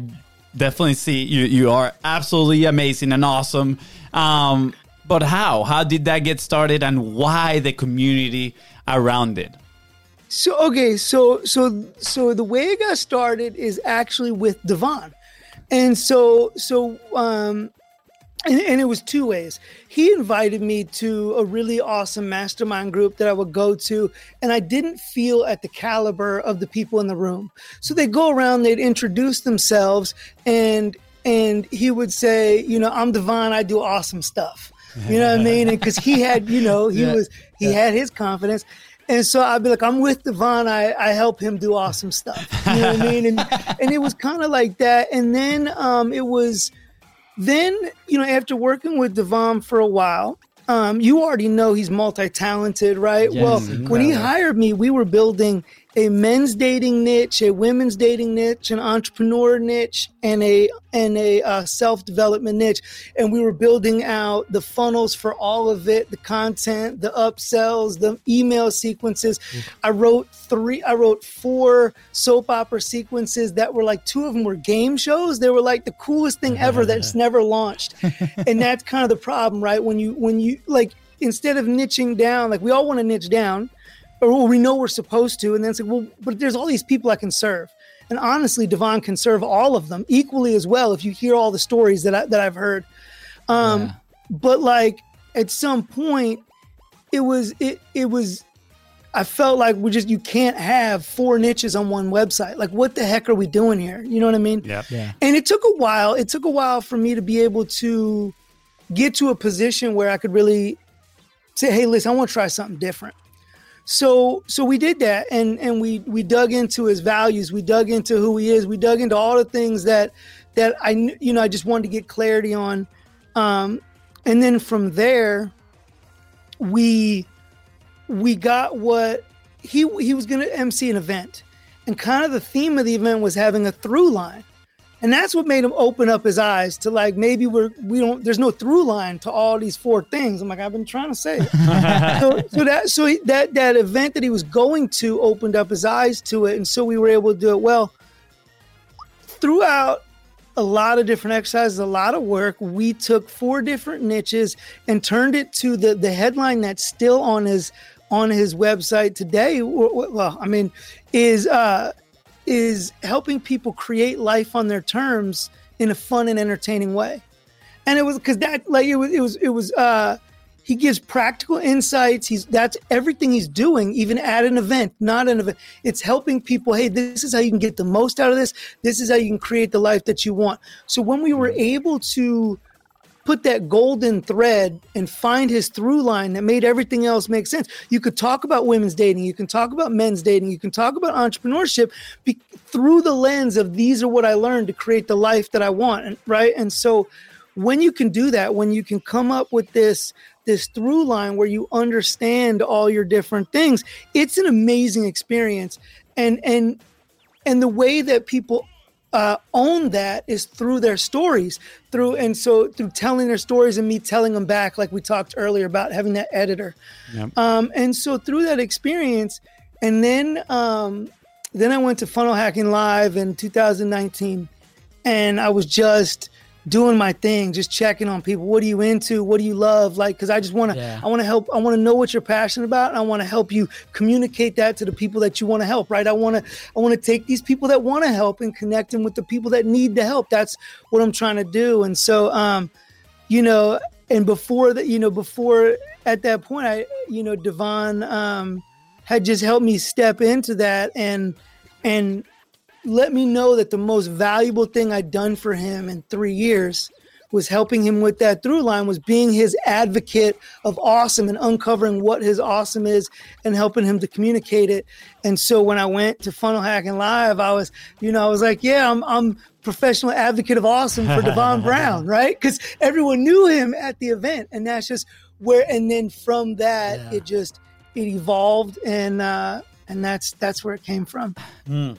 definitely see you. You are absolutely amazing and awesome. Um, but how? How did that get started, and why the community around it? So okay, so so so the way it got started is actually with Devon, and so so um, and, and it was two ways. He invited me to a really awesome mastermind group that I would go to, and I didn't feel at the caliber of the people in the room. So they'd go around, they'd introduce themselves, and and he would say, you know, I'm Devon, I do awesome stuff. You know what I mean? And because he had, you know, he Yeah, was he had his confidence. And so I'd be like, I'm with Devon. I, I help him do awesome stuff. You know what I mean? And and it was kind of like that. And then um, it was then, you know, after working with Devon for a while, um, you already know he's multi-talented, right? Yes, well, when he hired me, we were building a men's dating niche, a women's dating niche, an entrepreneur niche, and a and a uh, self development niche. And we were building out the funnels for all of it, the content, the upsells, the email sequences. I wrote three, I wrote four soap opera sequences that were like two of them were game shows. They were like the coolest thing ever that's never launched. and that's kind of the problem, right? When you when you like instead of niching down, like we all want to niche down or well, we know we're supposed to, and then it's like, well, but there's all these people I can serve. And honestly, Devon can serve all of them equally as well if you hear all the stories that I, that I've heard. Um, Yeah. But like at some point, it was it it was. I felt like we just you can't have four niches on one website. Like, what the heck are we doing here? You know what I mean? Yeah. Yeah. And it took a while. It took a while for me to be able to get to a position where I could really say, "Hey, listen, I want to try something different." So, so we did that, and and we we dug into his values. We dug into who he is. We dug into all the things that that I you know I just wanted to get clarity on, um, and then from there, we we got what he he was going to MC an event, and kind of the theme of the event was having a through line, and that's what made him open up his eyes to like maybe we're we don't there's no through line to all these four things. I'm like I've been trying to say so, so that so he, that that event that he was going to opened up his eyes to it, and so we were able to do it well. Throughout a lot of different exercises, a lot of work. We took four different niches and turned it to the the headline that's still on his on his website today. Well, I mean, is uh, is helping people create life on their terms in a fun and entertaining way. And it was because that like it was it was it was uh he gives practical insights. He's that's everything he's doing, even at an event, not an event. It's helping people. Hey, this is how you can get the most out of this. This is how you can create the life that you want. So when we were able to put that golden thread and find his through line that made everything else make sense. You could talk about women's dating, you can talk about men's dating, you can talk about entrepreneurship be- through the lens of these are what I learned to create the life that I want, right? And so when you can do that, when you can come up with this this through line where you understand all your different things, it's an amazing experience. And and and the way that people uh, own that is through their stories through and so through telling their stories and me telling them back like we talked earlier about having that editor Yep. um, and so through that experience and then um, then i went to funnel hacking live in 2019 and i was just doing my thing just checking on people. What are you into? What do you love? Like because i just want to Yeah. i want to help i want to know what you're passionate about and i want to help you communicate that to the people that you want to help right? I want to i want to take these people that want to help and connect them with the people that need the help. That's what i'm trying to do. And so um you know and before that you know before at that point, I, you know, Devon um, had just helped me step into that and and let me know that the most valuable thing I'd done for him in three years was helping him with that through line was being his advocate of awesome and uncovering what his awesome is and helping him to communicate it. And so when I went to Funnel Hacking Live, I was, you know, I was like, yeah, I'm, I'm professional advocate of awesome for Devon Brown, right? Because everyone knew him at the event. And that's just where, and then from that, yeah. it just, it evolved and, uh, and that's, that's where it came from. Mm.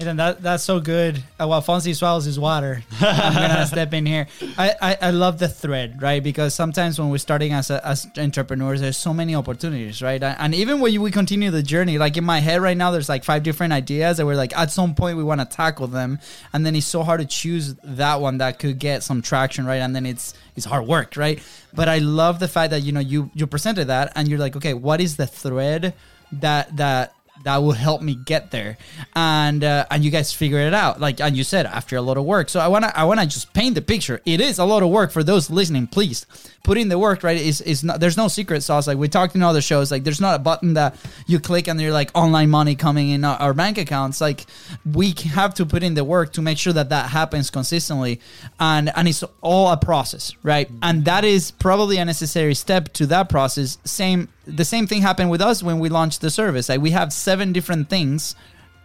And that that's so good. Uh, while Fonzie swallows his water, I'm gonna step in here. I, I, I love the thread, right? Because sometimes when we're starting as a, as entrepreneurs, there's so many opportunities, right? And even when we continue the journey, like in my head right now, there's like five different ideas that we're like at some point we want to tackle them, and then it's so hard to choose that one that could get some traction, right? And then it's it's hard work, right? But I love the fact that you know you you presented that, and you're like, okay, what is the thread that that that will help me get there. And uh, and you guys figure it out. Like and you said after a lot of work. So i want to i want to just paint the picture. It is a lot of work for those listening. Please put in the work right? Is is not there's no secret sauce. Like we talked in other shows. Like there's not a button that you click and you're like online money coming in our bank accounts. Like we have to put in the work to make sure that that happens consistently. And and it's all a process right? And that is probably a necessary step to that process. Same the same thing happened with us when we launched the service. Like we have seven different things,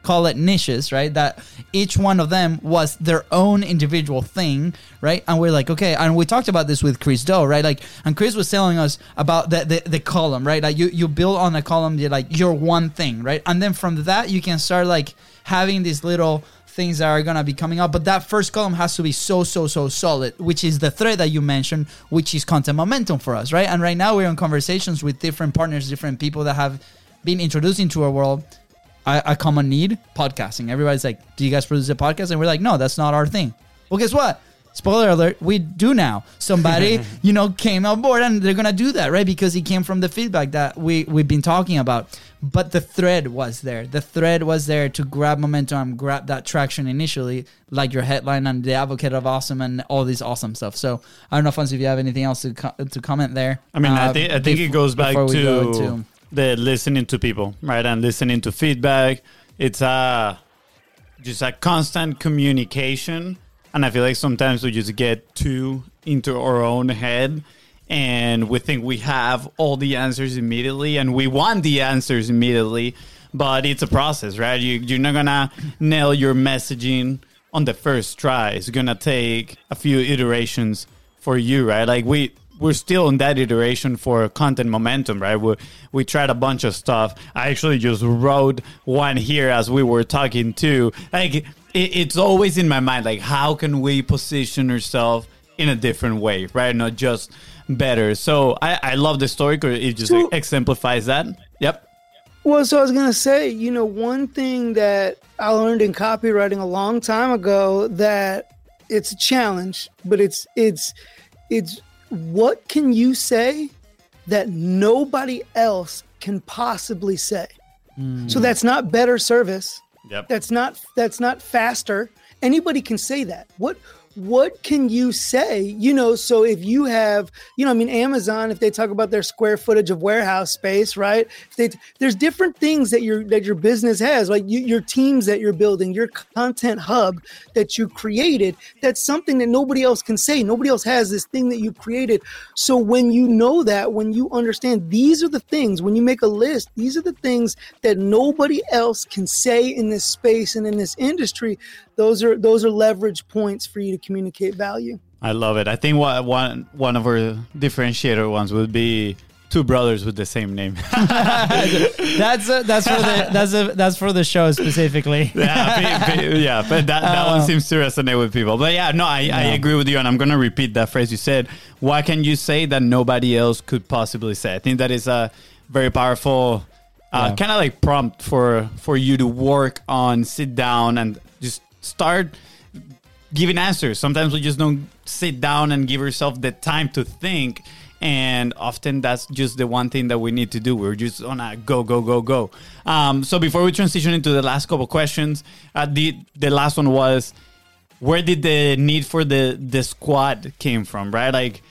call it niches, right? That each one of them was their own individual thing, right? And we're like, okay, and we talked about this with Chris Do, right? Like, and Chris was telling us about the the, the column, right? Like you you build on a column, you're like your one thing, right? And then from that you can start like having these little things that are gonna be coming up. But that first column has to be so so so solid, which is the thread that you mentioned, which is content momentum for us, right? And right now we're in conversations with different partners, different people that have been introduced into our world. A, a common need, podcasting. Everybody's like, "Do you guys produce a podcast?" And we're like, "No, that's not our thing." Well, guess what? Spoiler alert, we do now. Somebody, you know, came on board and they're gonna do that, right? Because it came from the feedback that we we've been talking about. But the thread was there. The thread was there to grab momentum, grab that traction initially, like your headline and the advocate of awesome and all this awesome stuff. So I don't know, Fonz, if you have anything else to co- to comment there. I mean, uh, I think I think bef- it goes back to the listening to people, right, and listening to feedback. It's a just a constant communication and I feel like sometimes we just get too into our own head and we think we have all the answers immediately and we want the answers immediately, but it's a process, right? You, you're not gonna nail your messaging on the first try. It's gonna take a few iterations for you, right? Like we we're still in that iteration for content momentum, right? We we tried a bunch of stuff. I actually just wrote one here as we were talking too. Like it, it's always in my mind like how can we position ourselves in a different way right? Not just better. So i i love the story because it just so, exemplifies that. Yep. Well so i was gonna say you know one thing that i learned in copywriting a long time ago that it's a challenge but it's it's it's what can you say that nobody else can possibly say? Mm. so that's not better service Yep. That's not that's not faster. Anybody can say that. What what can you say? You know, so if you have, you know, I mean, Amazon, if they talk about their square footage of warehouse space, right? They, there's different things that your that your business has, like you, your teams that you're building, your content hub that you created. That's something that nobody else can say. Nobody else has this thing that you created. So when you know that, when you understand these are the things, when you make a list, these are the things that nobody else can say in this space and in this industry those are those are leverage points for you to communicate value. I love it. I think one one one of our differentiator ones would be two brothers with the same name. that's a, that's for the that's a, that's for the show specifically. yeah, yeah, but that, that one oh. seems to resonate with people. But yeah, no, I, yeah. I agree with you, and I'm gonna repeat that phrase you said. Why can you say that nobody else could possibly say? I think that is a very powerful. Uh, yeah. kind of like prompt for for you to work on sit down and just start giving answers. Sometimes we just don't sit down and give ourselves the time to think. And often that's just the one thing that we need to do. We're just on a go, go, go, go. Um, so before we transition into the last couple questions, uh, the the last one was, where did the need for the the squad came from? Right, like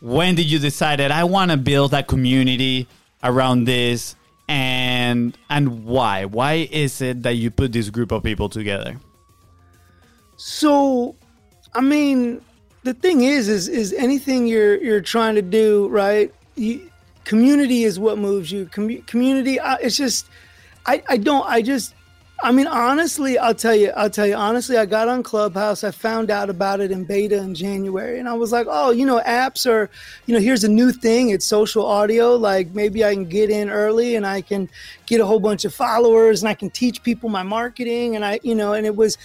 when did you decide that I want to build a community around this and and why? Why is it that you put this group of people together? So, I mean, the thing is, is is anything you're you're trying to do, right? You, community is what moves you. Com- community, uh, it's just, I I don't, I just I mean, honestly, I'll tell you, I'll tell you, honestly, I got on Clubhouse. I found out about it in beta in January. And I was like, oh, you know, apps are, you know, here's a new thing. It's social audio. Like maybe I can get in early and I can get a whole bunch of followers and I can teach people my marketing. And I, you know, and it was,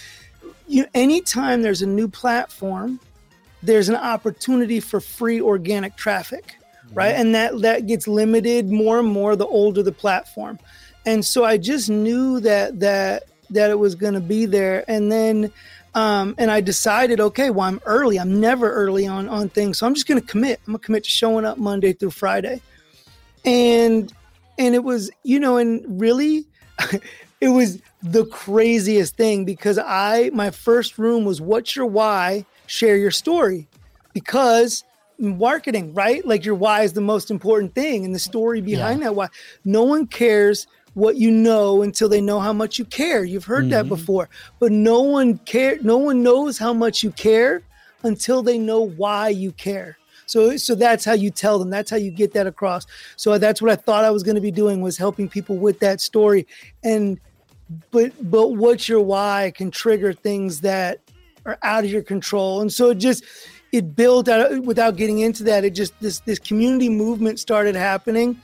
you anytime there's a new platform, there's an opportunity for free organic traffic, right? Mm-hmm. And that, that gets limited more and more the older the platform and so I just knew that that that it was going to be there. And then, um, and I decided, okay, well, I'm early. I'm never early on on things, so I'm just going to commit. I'm going to commit to showing up Monday through Friday. And and it was, you know, and really, it was the craziest thing because I my first room was what's your why? Share your story, because marketing, right? Like your why is the most important thing, and the story behind yeah. that why. No one cares what you know until they know how much you care. You've heard mm-hmm. that before, but no one care. No one knows how much you care until they know why you care. So, so that's how you tell them. That's how you get that across. So that's what I thought I was going to be doing was helping people with that story. And, but, but what's your why can trigger things that are out of your control. And so it just, it built out without getting into that. It just, this, this community movement started happening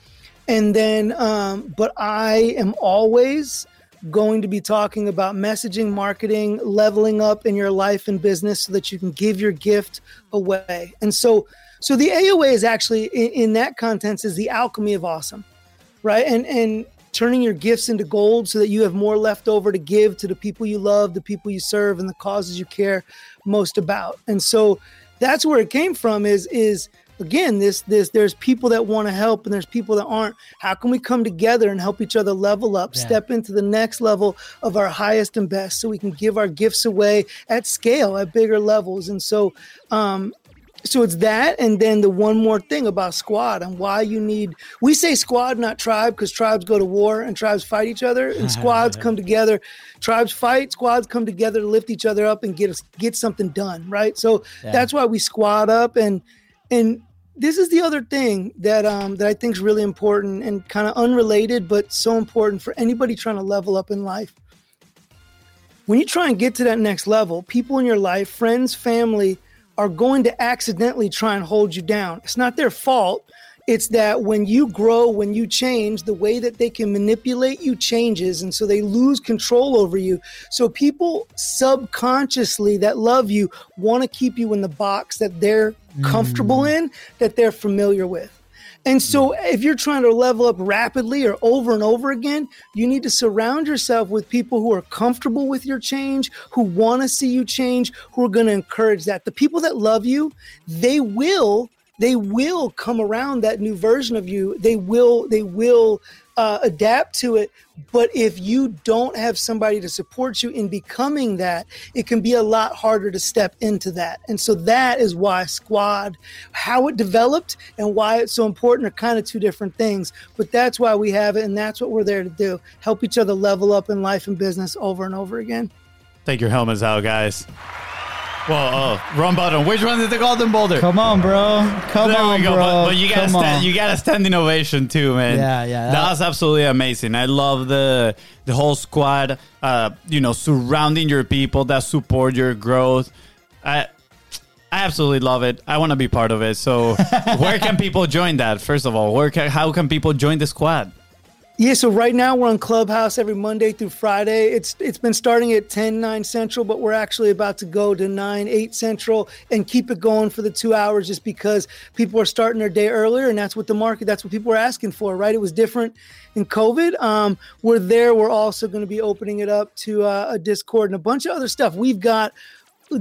and then, um, but I am always going to be talking about messaging, marketing, leveling up in your life and business so that you can give your gift away. And so, so the AOA is actually in, in that context is the alchemy of awesome, right? And and turning your gifts into gold so that you have more left over to give to the people you love, the people you serve, and the causes you care most about. And so that's where it came from. Is is again this this there's people that want to help and there's people that aren't how can we come together and help each other level up yeah. step into the next level of our highest and best so we can give our gifts away at scale at bigger levels and so um so it's that and then the one more thing about squad and why you need we say squad not tribe because tribes go to war and tribes fight each other and squads come together tribes fight squads come together to lift each other up and get us get something done right so yeah. that's why we squad up and and this is the other thing that um, that I think is really important and kind of unrelated, but so important for anybody trying to level up in life. When you try and get to that next level, people in your life, friends, family, are going to accidentally try and hold you down. It's not their fault. It's that when you grow, when you change, the way that they can manipulate you changes. And so they lose control over you. So people subconsciously that love you want to keep you in the box that they're comfortable mm. in, that they're familiar with. And so, if you're trying to level up rapidly or over and over again, you need to surround yourself with people who are comfortable with your change, who want to see you change, who are going to encourage that. The people that love you, they will they will come around that new version of you. They will they will uh, adapt to it. But if you don't have somebody to support you in becoming that, it can be a lot harder to step into that. And so that is why Squad, how it developed and why it's so important are kind of two different things. But that's why we have it, and that's what we're there to do help each other level up in life and business over and over again. Take your helmets out, guys. Whoa, oh, wrong button. Which one is the golden boulder? Come on, bro. Come there on, we go. bro. But, but you gotta stand, you gotta stand innovation too, man. Yeah, yeah. That, was absolutely amazing. I love the the whole squad. Uh, you know, surrounding your people that support your growth. I I absolutely love it. I want to be part of it. So, where can people join that? First of all, where can, how can people join the squad? Yeah, so right now we're on Clubhouse every Monday through Friday. It's it's been starting at 10, 9 central, but we're actually about to go to 9, 8 central and keep it going for the two hours just because people are starting their day earlier and that's what the market, that's what people are asking for, right? It was different in COVID. Um, we're there. We're also going to be opening it up to uh, a Discord and a bunch of other stuff. We've got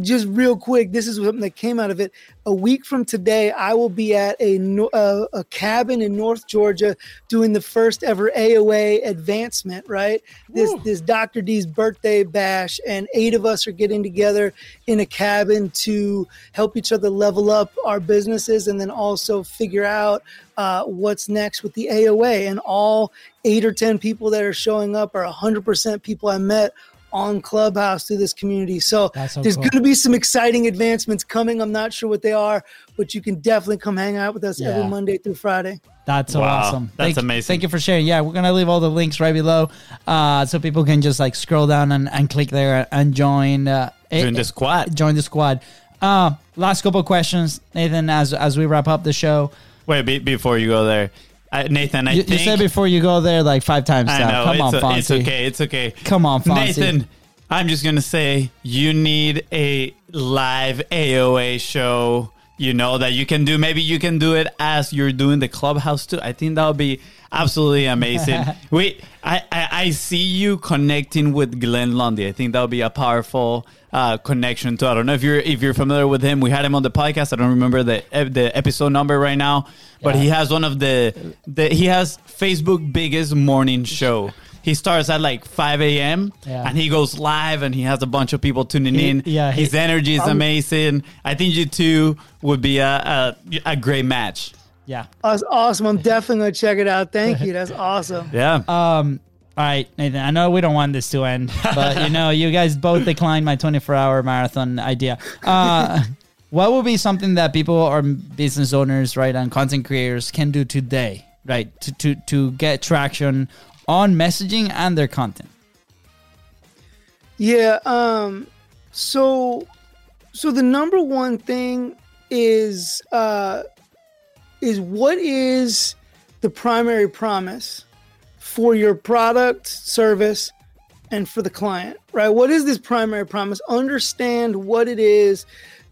just real quick, this is something that came out of it. A week from today, I will be at a uh, a cabin in North Georgia doing the first ever AOA advancement. Right, this this Dr. D's birthday bash, and eight of us are getting together in a cabin to help each other level up our businesses, and then also figure out uh, what's next with the AOA. And all eight or ten people that are showing up are 100% people I met on Clubhouse through this community. So, so there's cool. going to be some exciting advancements coming. I'm not sure what they are, but you can definitely come hang out with us Yeah. every Monday through Friday. That's so Wow, awesome. that's Thank- amazing. Thank you for sharing. Yeah, we're gonna leave all the links right below, uh, so people can just like scroll down and, and click there and join. Uh, Join eh, the squad. Join the squad. Uh, last couple of questions, Nathan. As as we wrap up the show, Wait, be, before you go there, I, Nathan, I you, think you said before you go there like five times. I know Come on, o- Fonzie. it's okay. It's okay. Come on, Fonzie. Nathan. I'm just gonna say you need a live AOA show. You know that you can do. Maybe you can do it as you're doing the clubhouse too. I think that would be absolutely amazing. Wait, I, I I see you connecting with Glenn Lundy. I think that would be a powerful uh, connection too. I don't know if you're if you're familiar with him. We had him on the podcast. I don't remember the the episode number right now, but Yeah. he has one of the the he has Facebook biggest morning show. He starts at like 5 a.m. Yeah. and he goes live and he has a bunch of people tuning He- in. yeah, he- his energy is I'm- amazing. I think you two would be a, a a great match. Yeah. That's awesome. I'm definitely going to check it out. Thank you. That's awesome. Yeah. Um. All right, Nathan. I know we don't want this to end, but you know, you guys both declined my 24-hour marathon idea. Uh, what would be something that people or business owners, right, and content creators can do today, right, to to to get traction on messaging and their content? Yeah. Um. So, so the number one thing is uh, is what is the primary promise for your product, service, and for the client, right? What is this primary promise? Understand what it is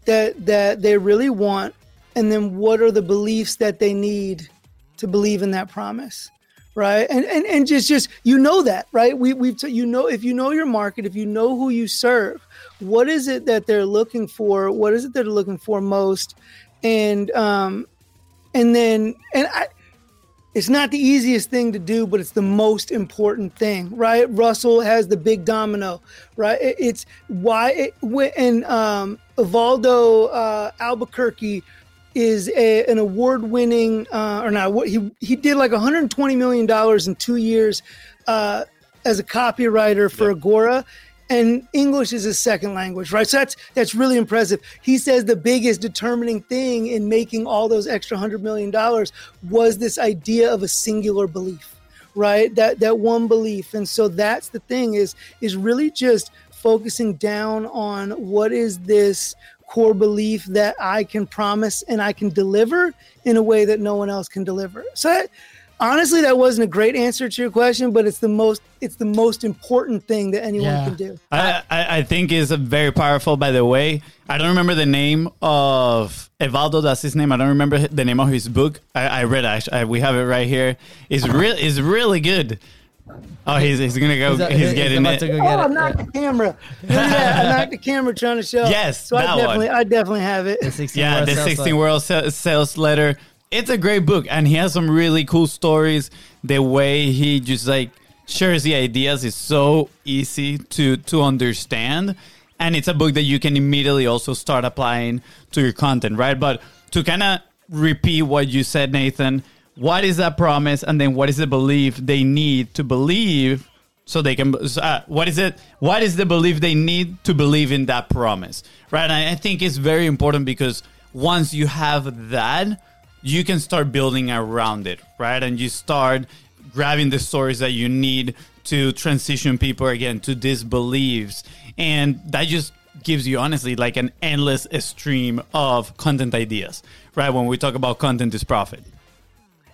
that that they really want, and then what are the beliefs that they need to believe in that promise right and and, and just just you know that right we we've t- you know if you know your market if you know who you serve what is it that they're looking for what is it they're looking for most and um and then and i it's not the easiest thing to do, but it's the most important thing, right? Russell has the big domino, right? It- it's why it, and um, Evaldo uh, Albuquerque is a, an award-winning, uh, or not? What he he did like 120 million dollars in two years uh, as a copywriter for Agora, and English is his second language, right? So that's that's really impressive. He says the biggest determining thing in making all those extra hundred million dollars was this idea of a singular belief, right? That that one belief, and so that's the thing is is really just focusing down on what is this core belief that I can promise and I can deliver in a way that no one else can deliver. So that, honestly, that wasn't a great answer to your question, but it's the most it's the most important thing that anyone Yeah. can do. I, I, I think is very powerful. By the way, I don't remember the name of Evaldo. That's his name. I don't remember the name of his book. I, I read. it. I, I, we have it right here. It's real. It's really good. Oh, he's, he's gonna go. He's, He's getting about it. to go Oh, get I it. knocked the camera. yeah, I knocked the camera trying to show. Yes, so I that definitely, one. I definitely have it. The yeah, the 16 Letter. Word Sales Letter. It's a great book, and he has some really cool stories. The way he just like shares the ideas is so easy to to understand, and it's a book that you can immediately also start applying to your content, right? But to kind of repeat what you said, Nathan, what is that promise, and then what is the belief they need to believe so they can uh, what is it what is the belief they need to believe in that promise right and i think it's very important because once you have that you can start building around it right? And you start grabbing the stories that you need to transition people again to these beliefs. And that just gives you honestly like an endless stream of content ideas right? When we talk about content is profit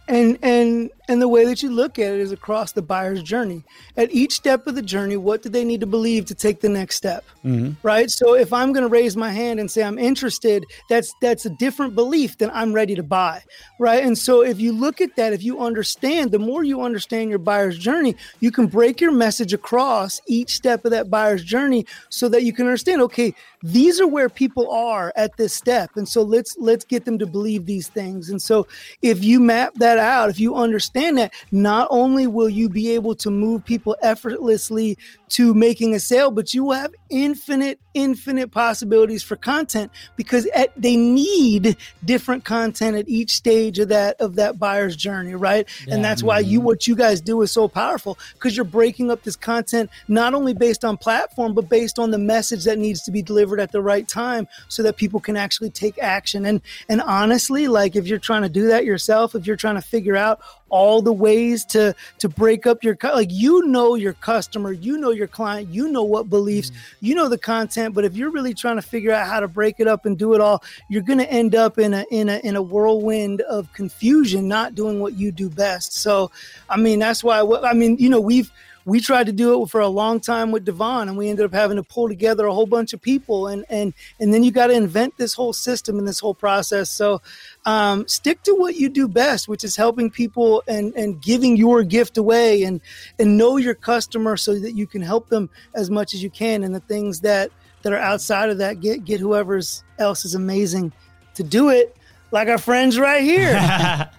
and and and the way that you look at it is across the buyer's journey. At each step of the journey what do they need to believe to take the next step? Mm-hmm. right? So if i'm going to raise my hand and say i'm interested that's that's a different belief than i'm ready to buy right? And so if you look at that if you understand the more you understand your buyer's journey you can break your message across each step of that buyer's journey so that you can understand okay these are where people are at this step. And so let's let's get them to believe these things. And so if you map that out if you understand that not only will you be able to move people effortlessly to making a sale but you will have infinite infinite possibilities for content because at, they need different content at each stage of that of that buyer's journey right yeah. and that's why you what you guys do is so powerful because you're breaking up this content not only based on platform but based on the message that needs to be delivered at the right time so that people can actually take action and and honestly like if you're trying to do that yourself if you're trying to figure out all the ways to to break up your like you know your customer you know your client you know what beliefs mm-hmm. you know the content but if you're really trying to figure out how to break it up and do it all you're going to end up in a in a in a whirlwind of confusion not doing what you do best so i mean that's why i mean you know we've we tried to do it for a long time with Devon, and we ended up having to pull together a whole bunch of people, and and and then you got to invent this whole system and this whole process. So um, stick to what you do best, which is helping people and and giving your gift away, and and know your customer so that you can help them as much as you can, and the things that that are outside of that get get whoever's else is amazing to do it like our friends right here.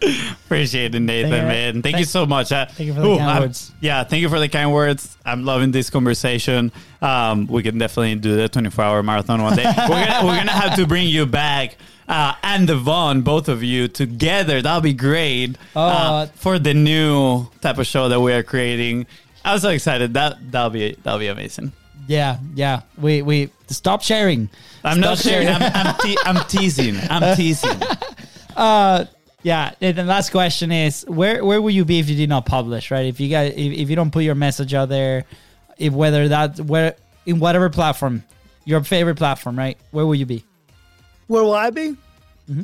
Appreciate it, Nathan, thank man. Thank, thank, you so much. Uh, thank you for the ooh, kind I'm, words. Yeah, thank you for the kind words. I'm loving this conversation. Um, we can definitely do the 24 hour marathon one day. we're, gonna, we're gonna have to bring you back. Uh, and Devon, both of you together. That'll be great uh, uh, for the new type of show that we are creating. I'm so excited. That that'll be that'll be amazing. Yeah, yeah. We we stop sharing. I'm stop not sharing. I'm I'm, te- I'm, teasing. I'm teasing. Uh, yeah. And the last question is where where will you be if you did not publish? Right? If you guys if, if you don't put your message out there, if whether that where in whatever platform, your favorite platform, right? Where will you be? Where will I be? Mm-hmm.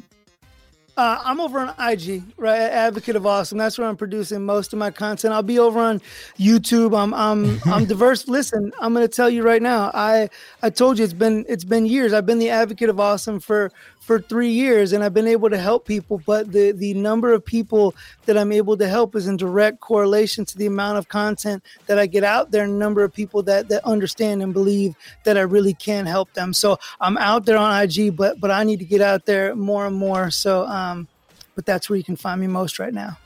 Uh, I'm over on IG, right? Advocate of Awesome. That's where I'm producing most of my content. I'll be over on YouTube. I'm I'm I'm diverse. Listen, I'm gonna tell you right now. I I told you it's been it's been years. I've been the Advocate of Awesome for for three years, and I've been able to help people. But the the number of people that I'm able to help is in direct correlation to the amount of content that I get out there, and the number of people that that understand and believe that I really can help them. So I'm out there on IG, but but I need to get out there more and more. So. Um, um, but that's where you can find me most right now.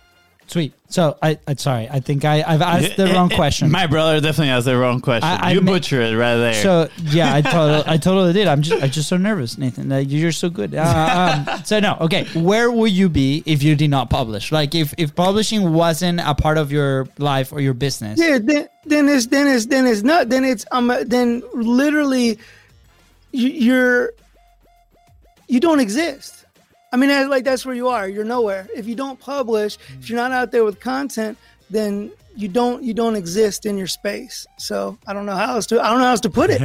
Sweet. So I, I sorry, I think I, I've asked the wrong question. My brother definitely asked the wrong question. I, I you butchered it right there. So yeah, I totally, I totally did. I'm just, I'm just so nervous, Nathan. you're so good. Uh, um, so no, okay. Where would you be if you did not publish? Like if, if publishing wasn't a part of your life or your business? Yeah. Then, then it's, then it's, then it's not. Then it's, um, then literally, you're, you don't exist I mean, like that's where you are. You're nowhere. If you don't publish, if you're not out there with content, then you don't you don't exist in your space. So I don't know how else to I don't know how else to put it.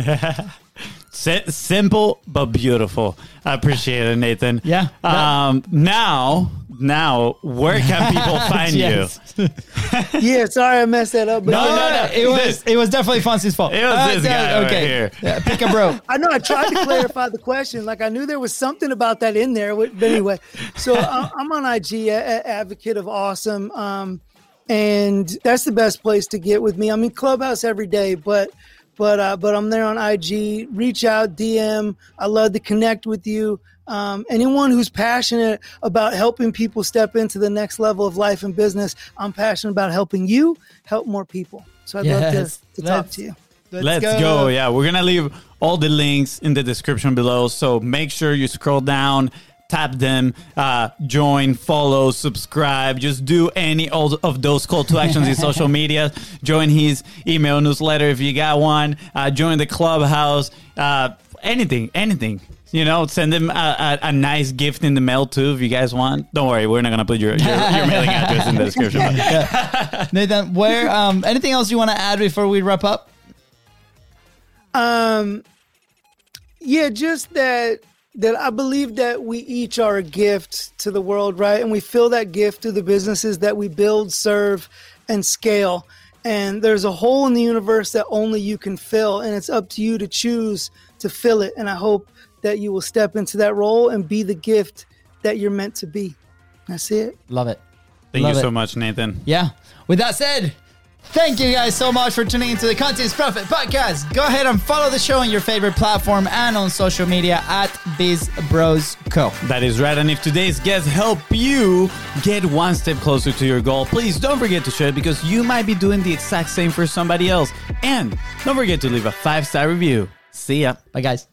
Simple but beautiful. I appreciate it, Nathan. Yeah. Um. Now now, where can people find you? yeah, sorry I messed that up. But no, no, no, It was it was definitely Fonzie's fault. It was uh, this guy okay. right here. Yeah, pick a bro. I know. I tried to clarify the question. Like I knew there was something about that in there. But anyway, so I'm on IG, Advocate of Awesome, um, and that's the best place to get with me. I mean, Clubhouse every day, but but uh, but I'm there on IG. Reach out, DM. I love to connect with you. Um, anyone who's passionate about helping people step into the next level of life and business, I'm passionate about helping you help more people. So I'd yes. love to, to talk to you. Let's, let's go. go. Yeah, we're gonna leave all the links in the description below. So make sure you scroll down, tap them, uh, join, follow, subscribe. Just do any of those call to actions in social media. Join his email newsletter if you got one. Uh, join the clubhouse. Uh, anything, anything you know, send them a, a, a, nice gift in the mail too if you guys want. Don't worry, we're not gonna put your your, your mailing address in the description. yeah. Nathan, where um anything else you want to add before we wrap up? Um, yeah, just that that I believe that we each are a gift to the world, right? And we fill that gift through the businesses that we build, serve, and scale. And there's a hole in the universe that only you can fill, and it's up to you to choose to fill it. And I hope that you will step into that role and be the gift that you're meant to be. That's it. Love it. Thank Love you it. so much, Nathan. Yeah. With that said, thank you guys so much for tuning into the Contents Profit Podcast. Go ahead and follow the show on your favorite platform and on social media at Biz Bros Co. That is right. And if today's guests help you get one step closer to your goal, please don't forget to share it because you might be doing the exact same for somebody else. And don't forget to leave a five star review. See ya. Bye, guys.